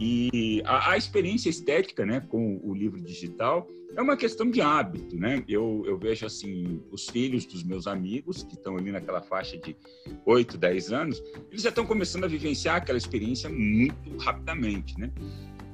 E a, a, experiência estética, né, com o livro digital é uma questão de hábito, né? Eu, eu vejo assim os filhos dos meus amigos que estão ali naquela faixa de 8, 10 anos, eles já estão começando a vivenciar aquela experiência muito rapidamente, né?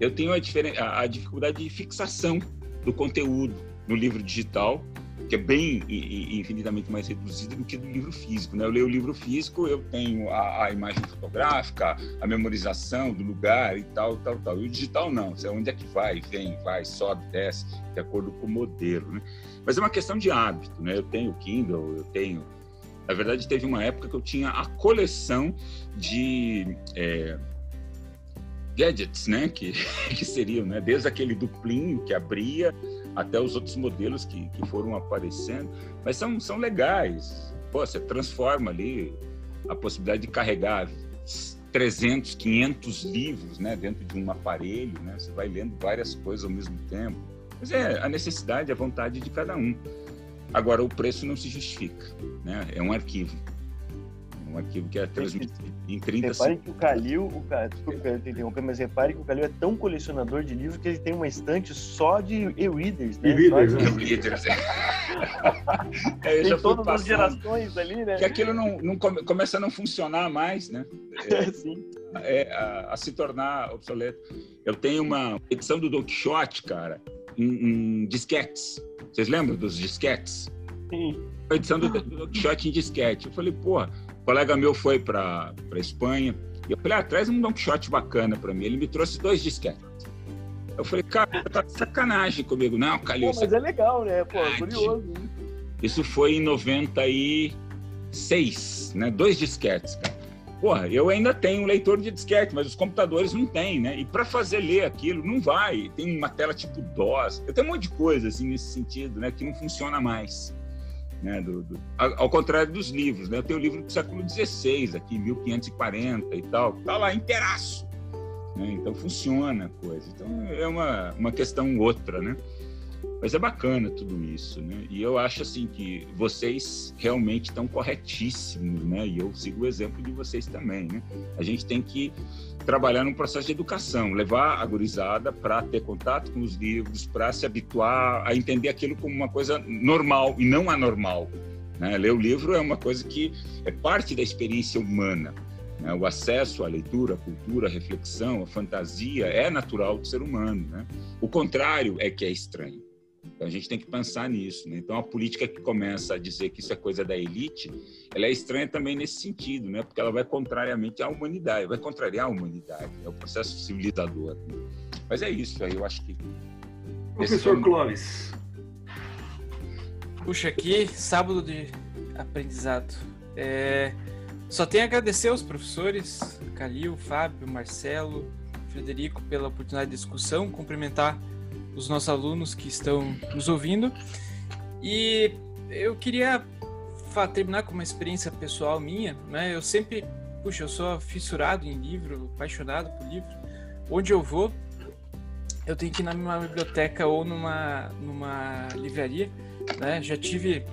Eu tenho a, a, a dificuldade de fixação do conteúdo no livro digital que é bem infinitamente mais reduzido do que do livro físico. Né? Eu leio o livro físico, eu tenho a, a, imagem fotográfica, a memorização do lugar e tal, tal, tal. E o digital não, é onde é que vai, vem, vai, sobe, desce, de acordo com o modelo. Né? Mas é uma questão de hábito. Né? Eu tenho Kindle, eu tenho. Na verdade, teve uma época que eu tinha a coleção de é, gadgets, né? Que, que seriam, né? Desde aquele duplinho que abria até os outros modelos que, que foram aparecendo, mas são, são legais. Pô, você transforma ali a possibilidade de carregar 300, 500 livros né, dentro de um aparelho, né? Você vai lendo várias coisas ao mesmo tempo. Mas é a necessidade, a vontade de cada um. Agora, o preço não se justifica, né? É um arquivo um arquivo que é transmitido em 30 Repare que o Calil, o, desculpa eu te interromper, mas repare que o Calil é tão colecionador de livros que ele tem uma estante só de e-readers, né? E-readers, né? E-readers, é. é tem todas as gerações ali, né? Que aquilo não, não come, começa a não funcionar mais, né? É, Sim. É, a, a, se tornar obsoleto. Eu tenho uma edição do Don Quixote, cara, em, em disquetes. Vocês lembram dos disquetes? Sim. A edição do, do Don Quixote em disquete. Eu falei, porra, um colega meu foi para Espanha e eu falei, ah, traz um Don Quixote bacana para mim. Ele me trouxe dois disquetes. Eu falei, cara, tá de sacanagem comigo. Não, Calil. Pô, mas é legal, né? Pô, é curioso. Isso foi em 96, né? Dois disquetes, cara. Porra, eu ainda tenho um leitor de disquete, mas os computadores não têm, né? E para fazer ler aquilo, não vai. Tem uma tela tipo DOS. Eu tenho um monte de coisa, assim, nesse sentido, né? Que não funciona mais né, do, do, ao contrário dos livros, né? Eu tenho o livro do século XVI aqui, 1540 e tal, tá lá inteiraço, né? Então funciona a coisa. Então é uma, uma questão outra, né? Mas é bacana tudo isso, né? E eu acho assim que vocês realmente estão corretíssimos, né? E eu sigo o exemplo de vocês também, né? A gente tem que trabalhar num processo de educação, levar a gurizada para ter contato com os livros, para se habituar a entender aquilo como uma coisa normal e não anormal. Né? Ler o livro é uma coisa que é parte da experiência humana. Né? O acesso à leitura, à cultura, à reflexão, à fantasia é natural do ser humano. Né? O contrário é que é estranho. Então a gente tem que pensar nisso. Né? Então a política que começa a dizer que isso é coisa da elite, ela é estranha também nesse sentido, né? porque ela vai contrariamente à humanidade, vai contrariar a humanidade, é o processo civilizador. Né? Mas é isso aí, eu acho que. Professor Clóvis. Puxa, aqui, sábado de aprendizado. É... Só tenho a agradecer aos professores, Calil, Fábio, Marcelo, Frederico, pela oportunidade de discussão, cumprimentar os nossos alunos que estão nos ouvindo. E eu queria terminar com uma experiência pessoal minha, né? Eu sempre, puxa, eu sou fissurado em livro, apaixonado por livro. Onde eu vou, eu tenho que ir numa biblioteca ou numa, numa livraria, né? Já tive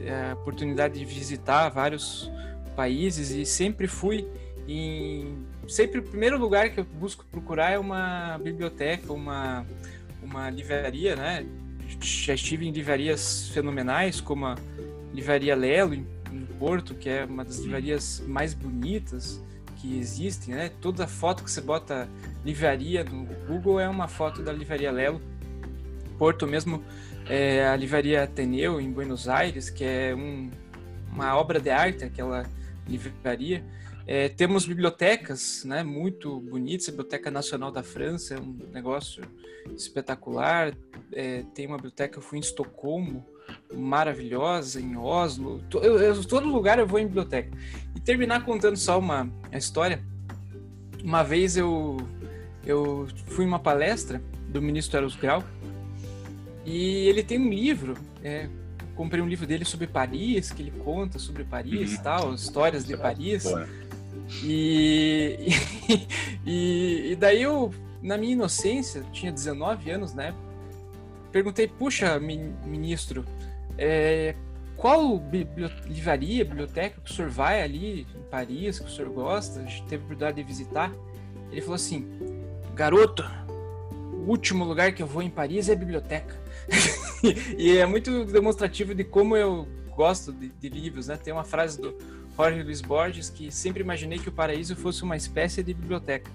é, a oportunidade de visitar vários países e sempre fui em sempre o primeiro lugar que eu busco procurar é uma biblioteca, uma uma livraria, né? Já estive em livrarias fenomenais, como a Livraria Lelo, em, em Porto, que é uma das livrarias mais bonitas que existem, né? Toda foto que você bota livraria no Google é uma foto da Livraria Lelo. Porto mesmo, é a Livraria Ateneu, em Buenos Aires, que é um, uma obra de arte, aquela livraria. É, temos bibliotecas né, muito bonitas, a Biblioteca Nacional da França é um negócio espetacular. É, tem uma biblioteca, eu fui em Estocolmo, maravilhosa, em Oslo. Eu, eu, todo lugar eu vou em biblioteca. E terminar contando só uma história. Uma vez eu, eu fui em uma palestra do ministro Eros Grau e ele tem um livro, é, comprei um livro dele sobre Paris, que ele conta sobre Paris uhum. tal, histórias de Paris. E, e, e, daí eu, na minha inocência, tinha 19 anos época, perguntei, puxa, ministro, é, qual livraria, biblioteca que o senhor vai ali em Paris, que o senhor gosta, teve a oportunidade de visitar? Ele falou assim, garoto, o último lugar que eu vou em Paris é a biblioteca. e é muito demonstrativo de como eu gosto de, de, livros, né? Tem uma frase do Jorge Luiz Borges que sempre imaginei que o paraíso fosse uma espécie de biblioteca.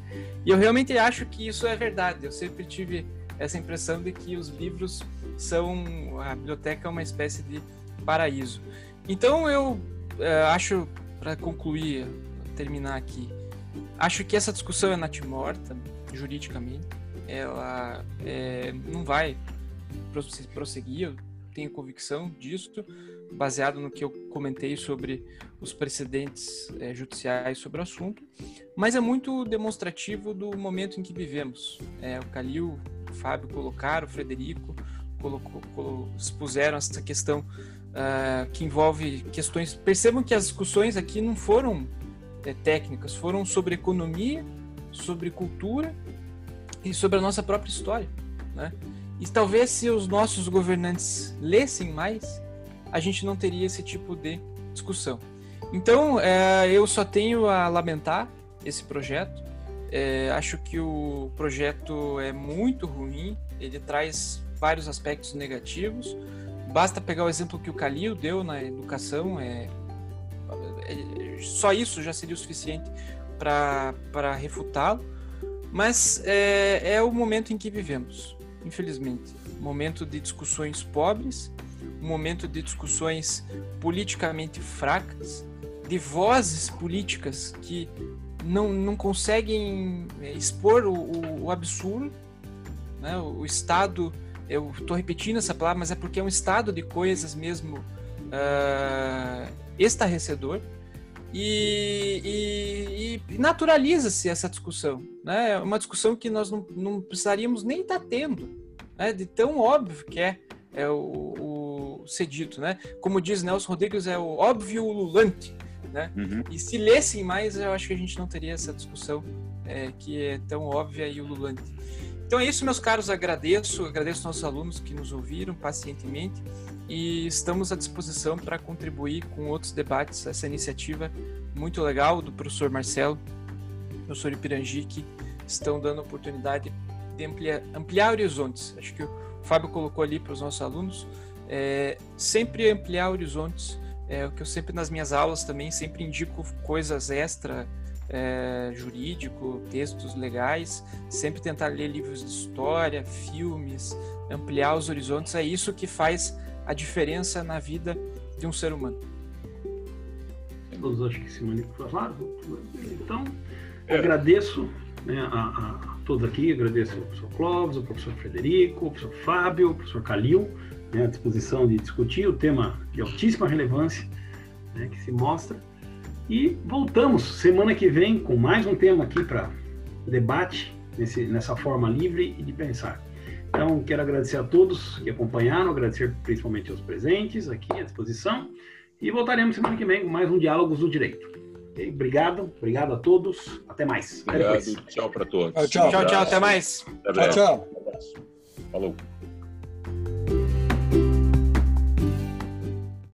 E eu realmente acho que isso é verdade. Eu sempre tive essa impressão de que os livros são a biblioteca é uma espécie de paraíso. Então eu é, acho para concluir, terminar aqui, acho que essa discussão é natimorta juridicamente. Ela é, não vai prosseguir. Eu tenho convicção disso baseado no que eu comentei sobre os precedentes é, judiciais sobre o assunto, mas é muito demonstrativo do momento em que vivemos. É, o Calil, o Fábio colocaram, o Frederico colocou, colocou, expuseram essa questão uh, que envolve questões. Percebam que as discussões aqui não foram é, técnicas, foram sobre economia, sobre cultura e sobre a nossa própria história, né? E talvez se os nossos governantes lessem mais, a gente não teria esse tipo de discussão. Então, é, eu só tenho a lamentar esse projeto. É, acho que o projeto é muito ruim, ele traz vários aspectos negativos. Basta pegar o exemplo que o Calil deu na educação, é, é só isso já seria o suficiente para refutá-lo. Mas é, é o momento em que vivemos, infelizmente. Momento de discussões pobres, um momento de discussões politicamente fracas, de vozes políticas que não, não conseguem é, expor o, o, o absurdo. Né? O, o, Estado, eu estou repetindo essa palavra, mas é porque é um estado de coisas mesmo uh, estarrecedor. E, e, e naturaliza-se essa discussão. Né? É uma discussão que nós não, não precisaríamos nem estar tá tendo, né? de tão óbvio que é, é o, ser dito, né? Como diz Nelson Rodrigues, é o óbvio ululante, né? Uhum. E se lessem mais, eu acho que a gente não teria essa discussão é, que é tão óbvia e ululante. Então é isso, meus caros, agradeço, agradeço aos nossos alunos que nos ouviram pacientemente e estamos à disposição para contribuir com outros debates, essa iniciativa muito legal do professor Marcelo, professor Ipirangi, que estão dando oportunidade de ampliar, ampliar horizontes. Acho que o Fábio colocou ali para os nossos alunos, é, sempre ampliar horizontes. É o que eu sempre nas minhas aulas também sempre indico coisas extra é, jurídico, textos legais, sempre tentar ler livros de história, filmes, ampliar os horizontes. É isso que faz a diferença na vida de um ser humano. Todos acho que se manifestaram. Então, é. agradeço né, a, a, todos aqui, agradeço ao professor Clóvis, ao professor Frederico, ao professor Fábio, ao professor Calil né, à disposição de discutir o tema de altíssima relevância né, que se mostra. E voltamos semana que vem com mais um tema aqui para debate nesse, nessa forma livre e de pensar. Então, quero agradecer a todos que acompanharam, agradecer principalmente aos presentes aqui à disposição. E voltaremos semana que vem com mais um Diálogos do Direito. Okay? Obrigado, obrigado a todos. Até mais. Obrigado. Tchau para todos. Tchau, tchau, tchau, até mais. Até tchau, tchau. Falou.